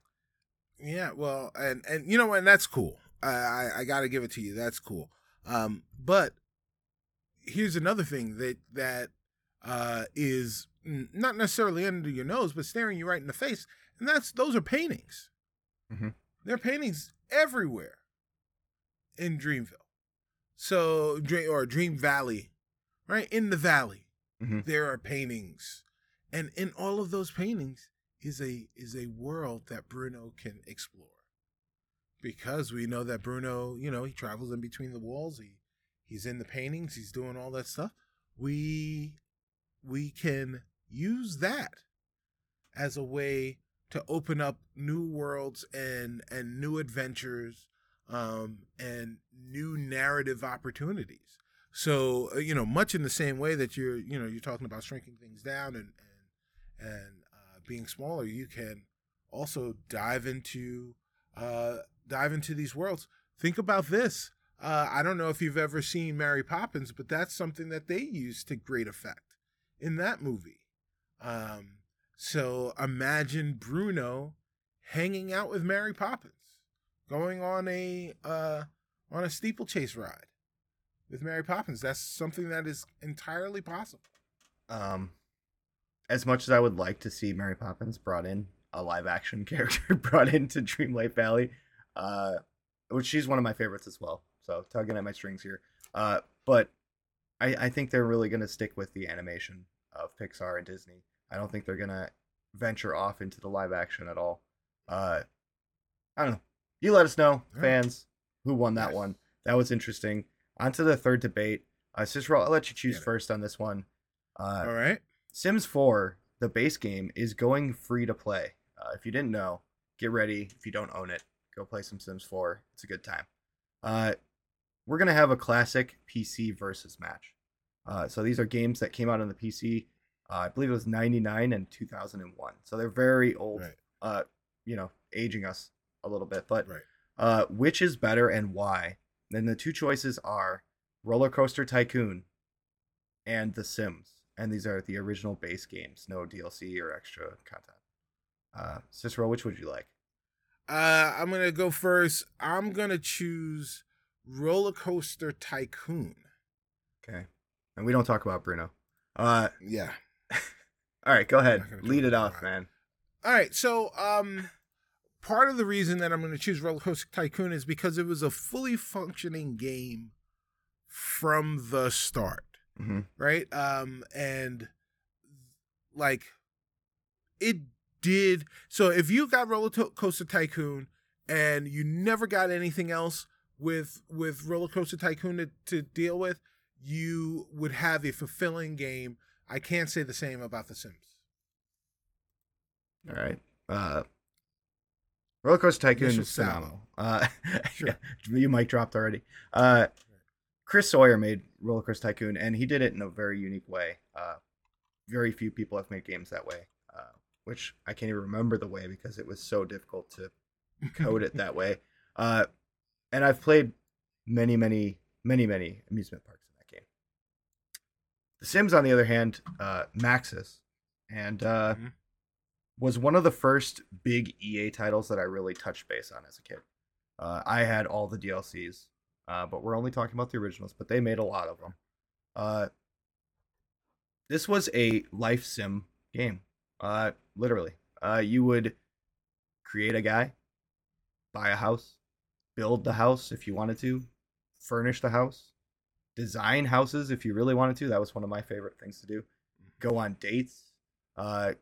Yeah, well, and and you know, and that's cool. I I, I got to give it to you. That's cool. Um, but here's another thing that that uh, is not necessarily under your nose, but staring you right in the face, and that's those are paintings. Mm-hmm. There are paintings everywhere in Dreamville. So, or Dream Valley, right in the valley, mm-hmm. there are paintings, and in all of those paintings is a is a world that Bruno can explore. Because we know that Bruno, you know, he travels in between the walls. He he's in the paintings. He's doing all that stuff. We we can use that as a way to open up new worlds and and new adventures um, and new narrative opportunities. So uh, you know, much in the same way that you're you know you're talking about shrinking things down and and and uh, being smaller, you can also dive into uh, dive into these worlds. Think about this. Uh, I don't know if you've ever seen Mary Poppins, but that's something that they use to great effect in that movie. Um, so imagine Bruno hanging out with Mary Poppins, going on a uh, on a steeplechase ride with Mary Poppins. That's something that is entirely possible. Um, as much as I would like to see Mary Poppins brought in a live action character brought into Dreamlight Valley, uh, which she's one of my favorites as well. So tugging at my strings here. Uh, but I, I think they're really going to stick with the animation of Pixar and Disney. I don't think they're gonna venture off into the live action at all. Uh, I don't know. You let us know, fans, who won that one. That was interesting. On to the third debate. Uh, Cicero, I'll let you choose first on this one. Uh, all right. Sims 4, the base game, is going free to play. Uh, if you didn't know, get ready. If you don't own it, go play some Sims 4. It's a good time. Uh, we're gonna have a classic PC versus match. Uh, so these are games that came out on the PC. Uh, I believe it was 99 and 2001. So they're very old. Right. Uh, you know, aging us a little bit. But right. uh, which is better and why? Then the two choices are Roller Coaster Tycoon and The Sims. And these are the original base games, no DLC or extra content. Uh, Cicero, which would you like? Uh, I'm gonna go first. I'm gonna choose Roller Coaster Tycoon. Okay and we don't talk about Bruno. Uh, yeah. all right, go ahead. Lead it off, man. All right, so um, part of the reason that I'm going to choose Roller Coaster Tycoon is because it was a fully functioning game from the start, mm-hmm. right? Um, and like it did. So if you got Roller Coaster Tycoon and you never got anything else with with Roller Coaster Tycoon to, to deal with, you would have a fulfilling game. I can't say the same about The Sims. All right. Uh, Roller Coaster Tycoon is phenomenal. Uh, sure. you mic dropped already. Uh, Chris Sawyer made Roller Coaster Tycoon, and he did it in a very unique way. Uh, very few people have made games that way, uh, which I can't even remember the way because it was so difficult to code it that way. Uh, and I've played many, many, many, many amusement parks in that game. the Sims, on the other hand, uh, Maxis, and uh, mm-hmm. was one of the first big EA titles that I really touched base on as a kid. Uh, I had all the DLCs, uh, but we're only talking about the originals. But they made a lot of them. Uh, this was a life sim game, uh, literally. Uh, you would create a guy, buy a house, build the house if you wanted to, furnish the house, design houses if you really wanted to. That was one of my favorite things to do. Mm-hmm. Go on dates uh,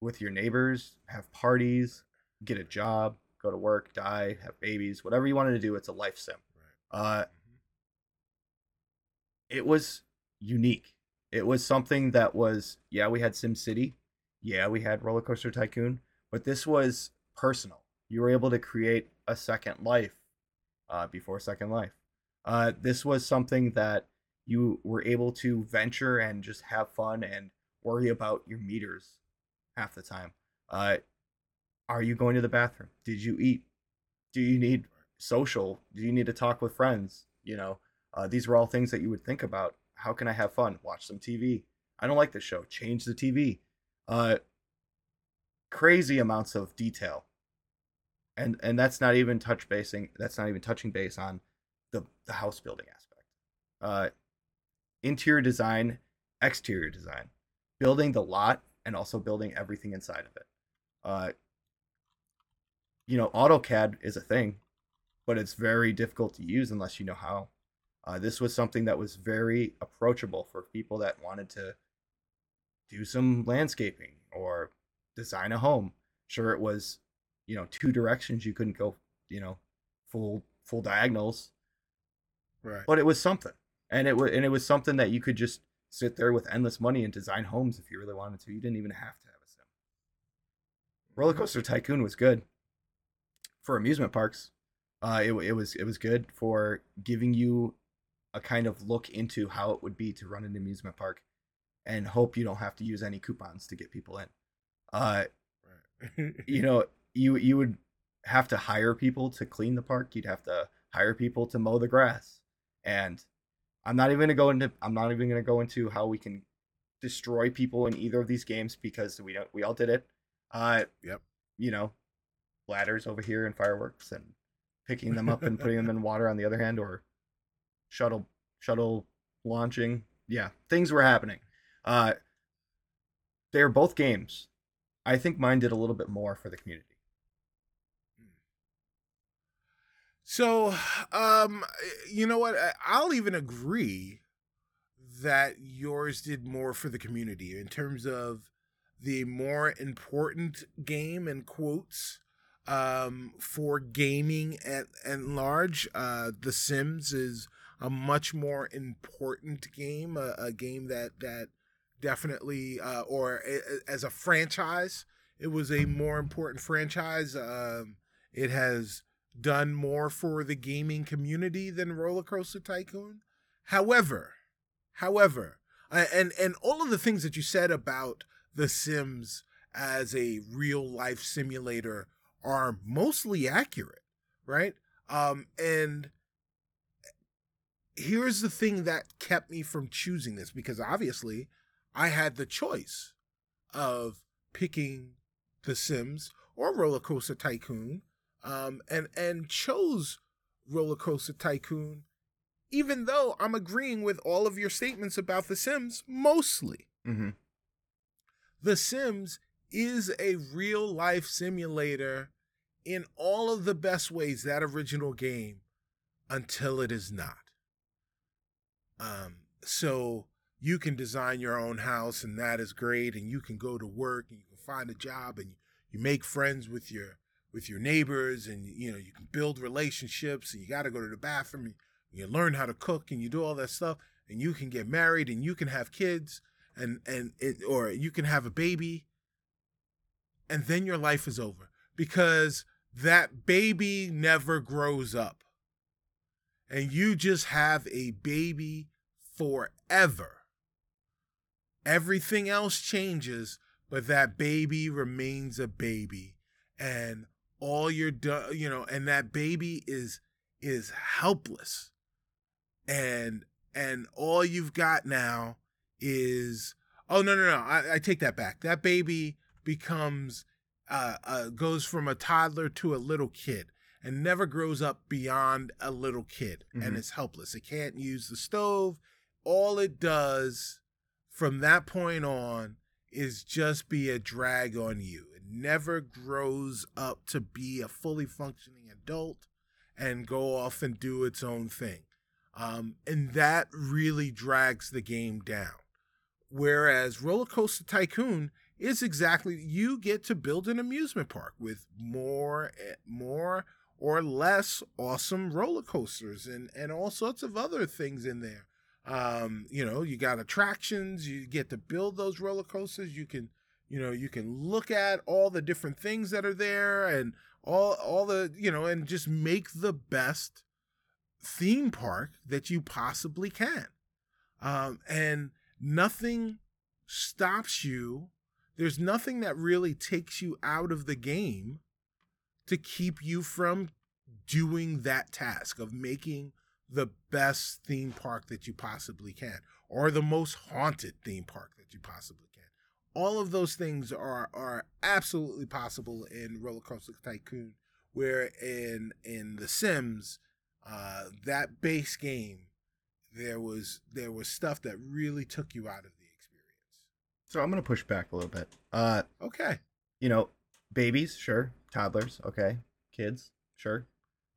with your neighbors, have parties, get a job, go to work, die, have babies, whatever you wanted to do. It's a life sim. Uh, mm-hmm. It was unique. It was something that was, yeah, we had Sim City. Yeah, we had Roller Coaster Tycoon. But this was personal. You were able to create a second life uh, before Second Life. Uh, this was something that you were able to venture and just have fun and worry about your meters half the time. Uh, are you going to the bathroom? Did you eat? Do you need social? Do you need to talk with friends? You know, uh, these were all things that you would think about. How can I have fun? Watch some TV. I don't like this show. Change the TV. uh, crazy amounts of detail, and and that's not even touch basing. That's not even touching base on the the house building aspect. Uh, interior design, exterior design, building the lot, and also building everything inside of it. Uh, you know, AutoCAD is a thing, but it's very difficult to use unless you know how. Uh, this was something that was very approachable for people that wanted to do some landscaping or design a home. Sure, it was, you know, two directions. You couldn't go, you know, full full diagonals. Right. But it was something, and it was and it was something that you could just sit there with endless money and design homes if you really wanted to. You didn't even have to have a sim. Roller Coaster Tycoon was good for amusement parks. Uh, it it was it was good for giving you a kind of look into how it would be to run an amusement park, and hope you don't have to use any coupons to get people in. Uh, right. you know, you you would have to hire people to clean the park. You'd have to hire people to mow the grass, and I'm not even gonna go into I'm not even gonna go into how we can destroy people in either of these games because we don't we all did it. Uh, yep. You know, ladders over here and fireworks and picking them up and putting them in water on the other hand, or shuttle shuttle launching. Yeah, things were happening. Uh, they're both games. I think mine did a little bit more for the community. So, um, you know what? I'll even agree that yours did more for the community in terms of the more important game and quotes um, for gaming at and large. Uh, the Sims is a much more important game, a, a game that that definitely, uh, or a, as a franchise, it was a more important franchise. Um, it has done more for the gaming community than Roller Coaster Tycoon. However, however, and and all of the things that you said about The Sims as a real life simulator are mostly accurate, right? Um, and here's the thing that kept me from choosing this because obviously I had the choice of picking The Sims or Roller Coaster Tycoon, um, and and chose Roller Coaster Tycoon, even though I'm agreeing with all of your statements about The Sims mostly. Mm-hmm. The Sims is a real life simulator in all of the best ways, that original game, until it is not. Um, so you can design your own house, and that is great, and you can go to work and you can find a job and you make friends with your with your neighbors and you know you can build relationships and you got to go to the bathroom and you learn how to cook and you do all that stuff and you can get married and you can have kids and and it, or you can have a baby and then your life is over because that baby never grows up. And you just have a baby forever. Everything else changes, but that baby remains a baby. And all you're done, you know, and that baby is is helpless. And and all you've got now is oh no no no I, I take that back. That baby becomes uh, uh, goes from a toddler to a little kid and never grows up beyond a little kid mm-hmm. and is helpless. It can't use the stove. All it does from that point on is just be a drag on you. Never grows up to be a fully functioning adult and go off and do its own thing. Um, and that really drags the game down. Whereas Roller Coaster Tycoon is exactly you get to build an amusement park with more eh, more or less awesome roller coasters and and all sorts of other things in there um, you know you got attractions you get to build those roller coasters you can you know you can look at all the different things that are there and all all the you know and just make the best theme park that you possibly can um, and nothing stops you there's nothing that really takes you out of the game to keep you from doing that task of making the best theme park that you possibly can or the most haunted theme park that you possibly can. All of those things are are absolutely possible in Roller Coaster Tycoon, where in in The Sims, uh, that base game, there was there was stuff that really took you out of the experience. So I'm gonna push back a little bit. Uh, okay. You know, babies, sure. Toddlers, okay. Kids, sure.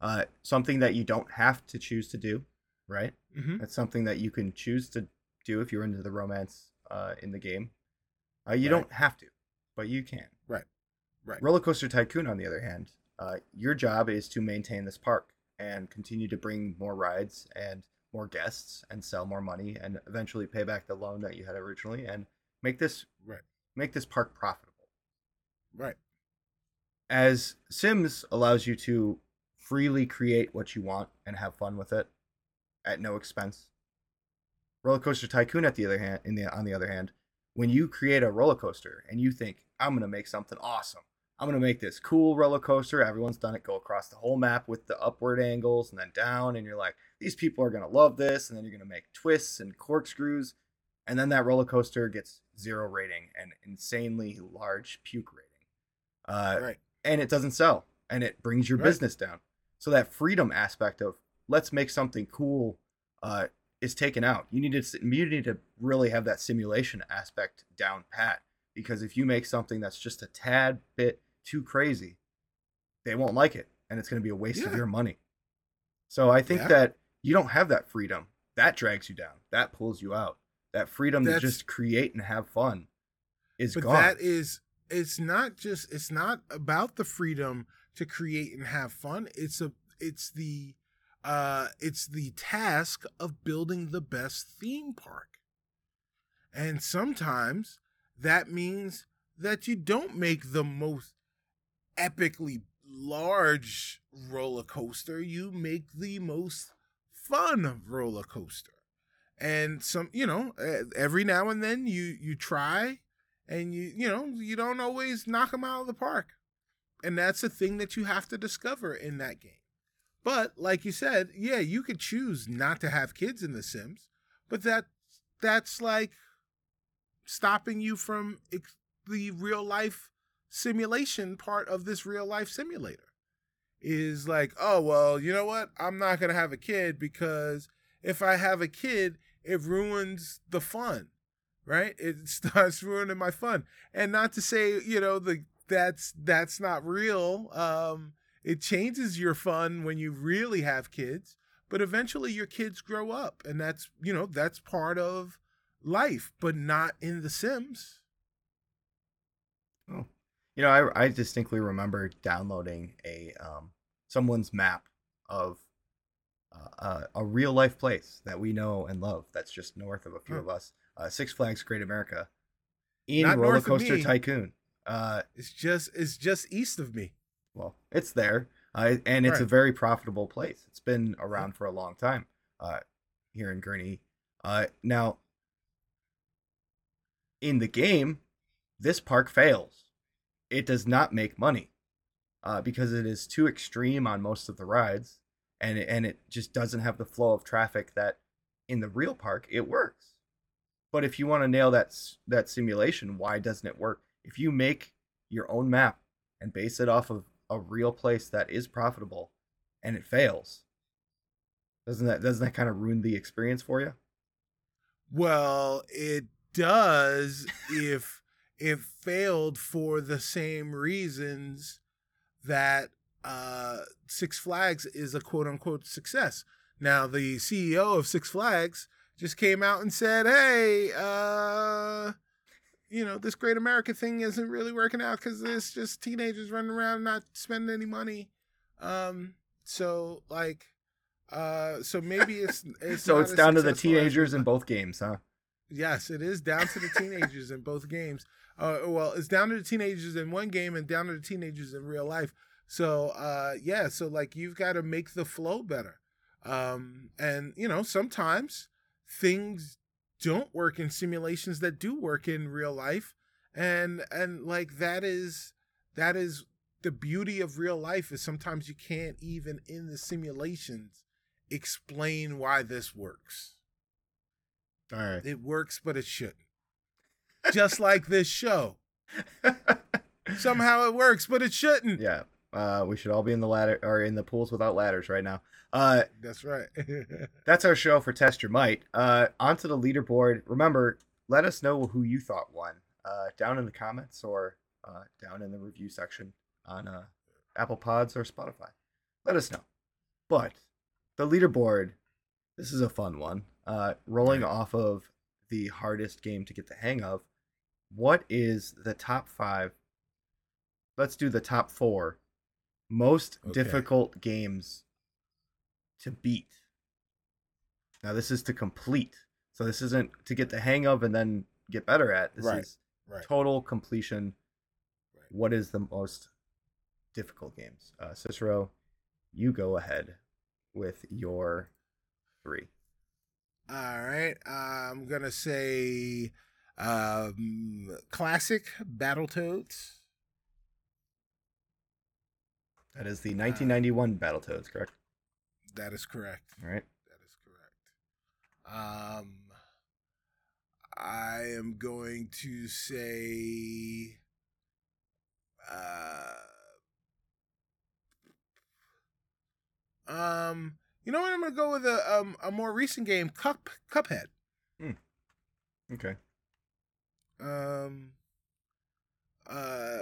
Uh, something that you don't have to choose to do, right? Mm-hmm. That's something that you can choose to do if you're into the romance uh, in the game. Uh, you Right. don't have to, but you can. Right. Right. Roller Coaster Tycoon, on the other hand, uh, your job is to maintain this park and continue to bring more rides and more guests and sell more money and eventually pay back the loan that you had originally and make this Right. make this park profitable. Right. As Sims allows you to freely create what you want and have fun with it at no expense. Roller Coaster Tycoon, at the other hand, in the on the other hand, when you create a roller coaster and you think I'm gonna make something awesome, I'm gonna make this cool roller coaster. Everyone's done it. Go across the whole map with the upward angles and then down, and you're like, these people are gonna love this. And then you're gonna make twists and corkscrews, and then that roller coaster gets zero rating and insanely large puke rating. Uh, right. and it doesn't sell and it brings your Right. business down so that freedom aspect of let's make something cool uh, is taken out. You need to you need to really have that simulation aspect down pat because if you make something that's just a tad bit too crazy they won't like it and it's going to be a waste of your money. So i think Yeah. that you don't have that freedom. That drags you down. That pulls you out. That freedom That's- to just create and have fun is but gone. that is it's not just it's not about the freedom to create and have fun. It's a it's the uh it's the task of building the best theme park. And sometimes that means that you don't make the most epically large roller coaster you make the most fun roller coaster. And some you know every now and then you you try and you you know you don't always knock them out of the park. And that's a thing that you have to discover in that game but like you said yeah you could choose not to have kids in the sims but that that's like stopping you from ex- the real life simulation part of this real life simulator is like oh well you know what? I'm not to have a kid because if i have a kid it ruins the fun right? It starts ruining my fun. And not to say you know the that's that's not real um it changes your fun when you really have kids but eventually your kids grow up and that's you know that's part of life but not in the sims Oh, you know, I I distinctly remember downloading a um someone's map of uh, uh, a real life place that we know and love. That's just north of a few of us. Uh, Six Flags Great America in Not Roller Coaster. Tycoon. Uh, it's just it's just east of me well, it's there, uh, and it's a very profitable place. It's been around for a long time uh, here in Gurnee. Uh, now, in the game, this park fails. It does not make money uh, because it is too extreme on most of the rides, and it, and it just doesn't have the flow of traffic that in the real park it works. But if you want to nail that that simulation, why doesn't it work? If you make your own map and base it off of a real place that is profitable and it fails, doesn't that doesn't that kind of ruin the experience for you? Well, it does if it failed for the same reasons that uh, Six Flags is a quote unquote success. Now, the CEO of Six Flags just came out and said, hey, uh, you know, this Great America thing isn't really working out because it's just teenagers running around not spending any money. Um, so, like, uh, so maybe it's, it's so it's down to the teenagers in both games, huh? Yes, it is down to the teenagers in both games. Uh, well, it's down to the teenagers in one game and down to the teenagers in real life. So, uh, yeah, so like you've got to make the flow better. Um, and you know, sometimes things don't work in simulations that do work in real life, and and like that is that is the beauty of real life is sometimes you can't even in the simulations explain why this works. All right. It works, but it shouldn't. just like this show. Somehow it works, but it shouldn't. Yeah. Uh, we should all be in the ladder or in the pools without ladders right now. Uh, that's right. that's our show for Test Your Might. Uh, onto the leaderboard. Remember, let us know who you thought won uh, down in the comments or uh, down in the review section on uh, Apple Pods or Spotify. Let us know. But the leaderboard, this is a fun one. Uh, rolling off of the hardest game to get the hang of. What is the top five? Let's do the top four most okay. difficult games to beat. Now, this is to complete. So, this isn't to get the hang of and then get better at. This right. is right. total completion. Right. What is the most difficult games? Uh, Cicero, you go ahead with your three. All right. I'm going to say um, classic Battletoads. That is the 1991 uh, Battletoads, correct? That is correct. All right. That is correct. Um, I am going to say, uh, um, you know what? I'm going to go with a um a more recent game, Cup Cuphead. Hmm. Okay. Um. Uh.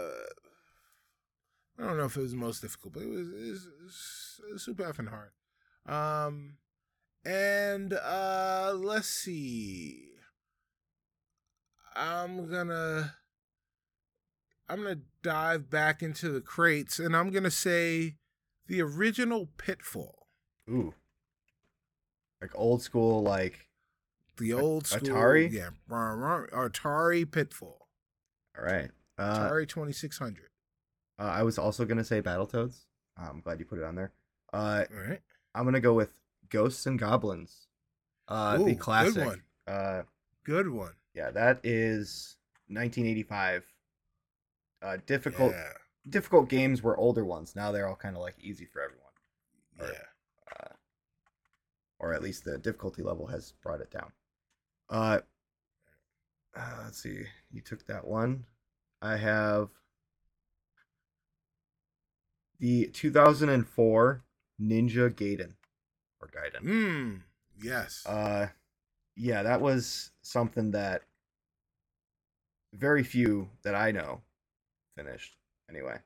I don't know if it was the most difficult, but it was, it was, it was super effing hard. Um, and uh, let's see. I'm gonna I'm gonna dive back into the crates, and I'm gonna say the original Pitfall. Ooh, like old school, like the old school Atari. Yeah, Atari Pitfall. All right, uh, Atari Twenty Six Hundred. Uh, I was also gonna say Battletoads. I'm glad you put it on there. Uh, All right. I'm gonna go with Ghosts and Goblins. Uh, Ooh, the classic. Good one. Uh, good one. Yeah, that is 1985. Uh, difficult, yeah. difficult games were older ones. Now they're all kind of like easy for everyone. Or, yeah. Uh, or at least the difficulty level has brought it down. Uh, uh, let's see. You took that one. I have the 2004 Ninja Gaiden or Gaiden. Hmm. Yes. Uh, yeah, that was something that very few that I know finished. Anyway.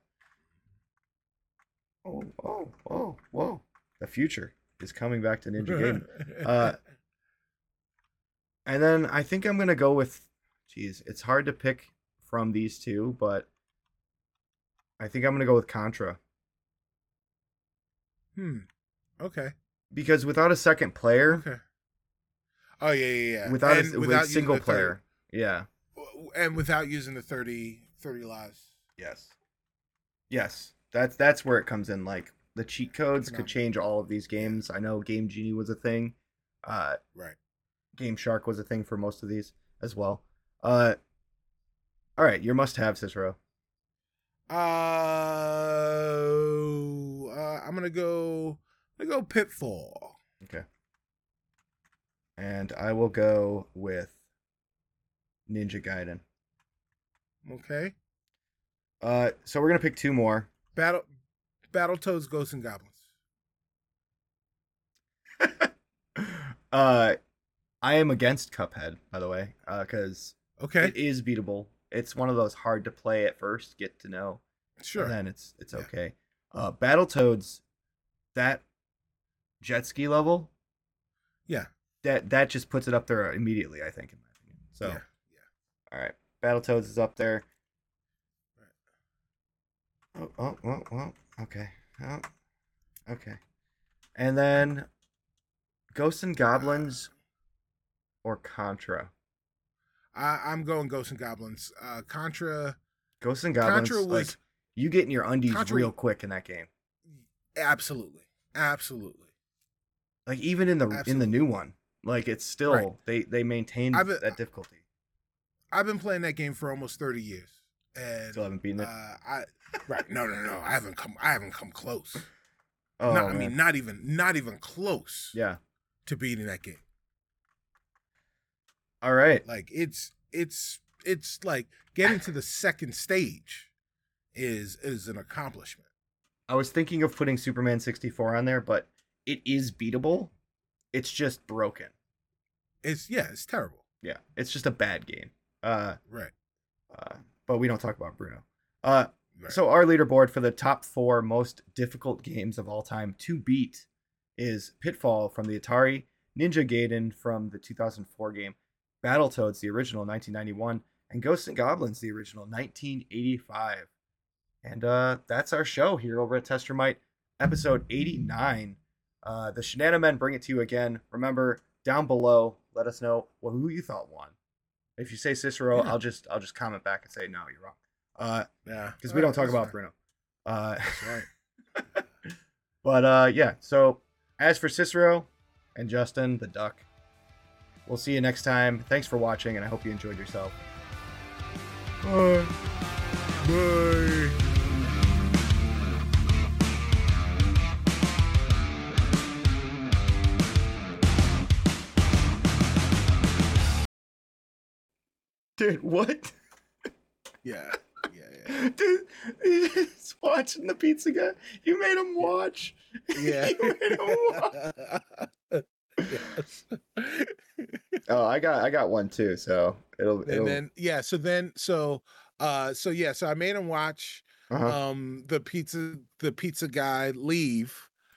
Oh, oh, oh, whoa! The future is coming back to Ninja Gaiden. Uh, and then I think I'm gonna go with. Geez, it's hard to pick from these two, but I think I'm gonna go with Contra. Hmm. Okay. Because without a second player. Okay. Oh yeah, yeah, yeah. Without and a without single player. 30, yeah. And without using the 30, 30 lives. Yes. Yes. That's that's where it comes in. Like the cheat codes could change all of these games. I know Game Genie was a thing. Uh, right. Game Shark was a thing for most of these as well. Uh, all right, your must-have, Cicero. Uh, uh, I'm gonna go. I'm gonna go Pitfall. Okay. And I will go with Ninja Gaiden. Okay. Uh, so we're gonna pick two more. Battle, Battletoads, Ghosts and Goblins. uh, I am against Cuphead, by the way, uh, because uh, okay, it is beatable. It's one of those hard to play at first, get to know. Sure. then it's it's okay. Uh, Battletoads, that jet ski level. Yeah. That that just puts it up there immediately, I think, in my opinion. So. Yeah. yeah. All right. Battletoads is up there. Right. Oh, oh, oh, oh, okay. Oh, okay. And then Ghosts and Goblins or Contra? I, I'm going Ghosts and Goblins. Uh, Contra. Ghosts and Goblins. Contra was like, you get in your undies Contra, real quick in that game. Absolutely, absolutely. Like even in the absolutely. in the new one, like it's still right. they they maintain been, that difficulty. I've been playing that game for almost thirty years, and still haven't beaten it. Uh, I right? No, no, no. I haven't come. I haven't come close. Oh, not, I mean, not even not even close. Yeah. To beating that game. All right. Like it's it's it's like getting to the second stage is is an accomplishment. I was thinking of putting Superman 64 on there, but it is beatable. It's just broken. It's yeah, it's terrible. Yeah, it's just a bad game. Uh, right. Uh, but we don't talk about Bruno. Uh, right. so our leaderboard for the top four most difficult games of all time to beat is Pitfall from the Atari, Ninja Gaiden from the 2004 game, Battletoads the original 1991, and Ghosts and Goblins the original 1985. And uh, that's our show here over at Test Your Might, episode 89. Uh, the Shenanigans Men bring it to you again. Remember, down below, let us know well, who you thought won. If you say Cicero, yeah. I'll just I'll just comment back and say no, you're wrong. Uh, yeah, because we don't talk about Bruno. Uh, that's right. but uh, yeah. So as for Cicero and Justin the Duck, we'll see you next time. Thanks for watching, and I hope you enjoyed yourself. Bye. Bye. Dude, what? Yeah. Yeah, yeah. Dude, he's watching the pizza guy. You made him watch. Yeah. you made him watch. yes. oh, I got I got one too, so it'll, it'll And then yeah, so then so uh so yeah, so I made him watch uh-huh. um the pizza the pizza guy leave.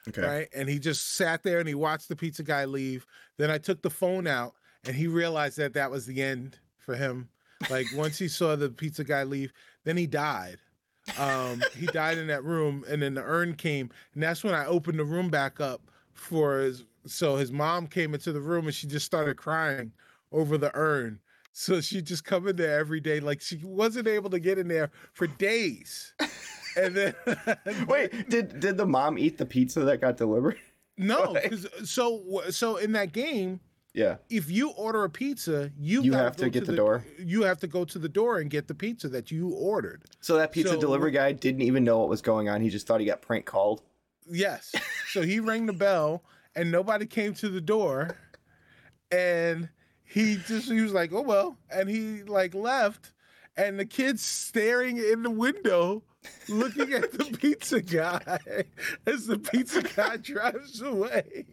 Okay. Right. And he just sat there and he watched the pizza guy leave. Then I took the phone out and he realized that that was the end for him. Like once he saw the pizza guy leave, then he died. Um, he died in that room, and then the urn came, and that's when I opened the room back up for his. So his mom came into the room and she just started crying over the urn. So she just come in there every day, like she wasn't able to get in there for days. And then wait, did did the mom eat the pizza that got delivered? No, so so in that game, yeah. If you order a pizza, you you have to get to the, the, door. You have to go to the door and get the pizza that you ordered. So that pizza so, delivery guy didn't even know what was going on. He just thought he got prank called. Yes. so he rang the bell and nobody came to the door, and he just he was like, "Oh well," and he like left, and the kids staring in the window looking at the pizza guy as the pizza guy drives away.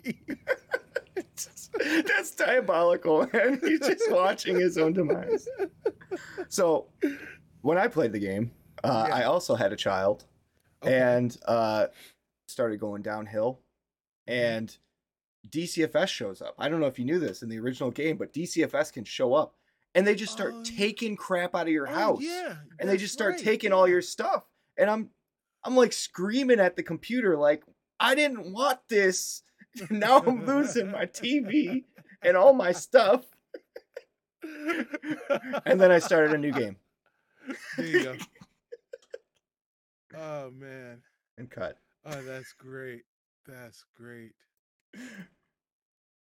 That's diabolical, man. He's just watching his own demise. So, when I played the game, uh, yeah. I also had a child, okay. and uh, started going downhill, and DCFS shows up. I don't know if you knew this in the original game, but DCFS can show up, and they just start uh, taking crap out of your oh, house. Yeah, and they just start right. taking yeah. all your stuff, and I'm, I'm like screaming at the computer, like I didn't want this now I'm losing my TV and all my stuff. and then I started a new game. There you go. oh man. And cut. Oh, that's great. That's great.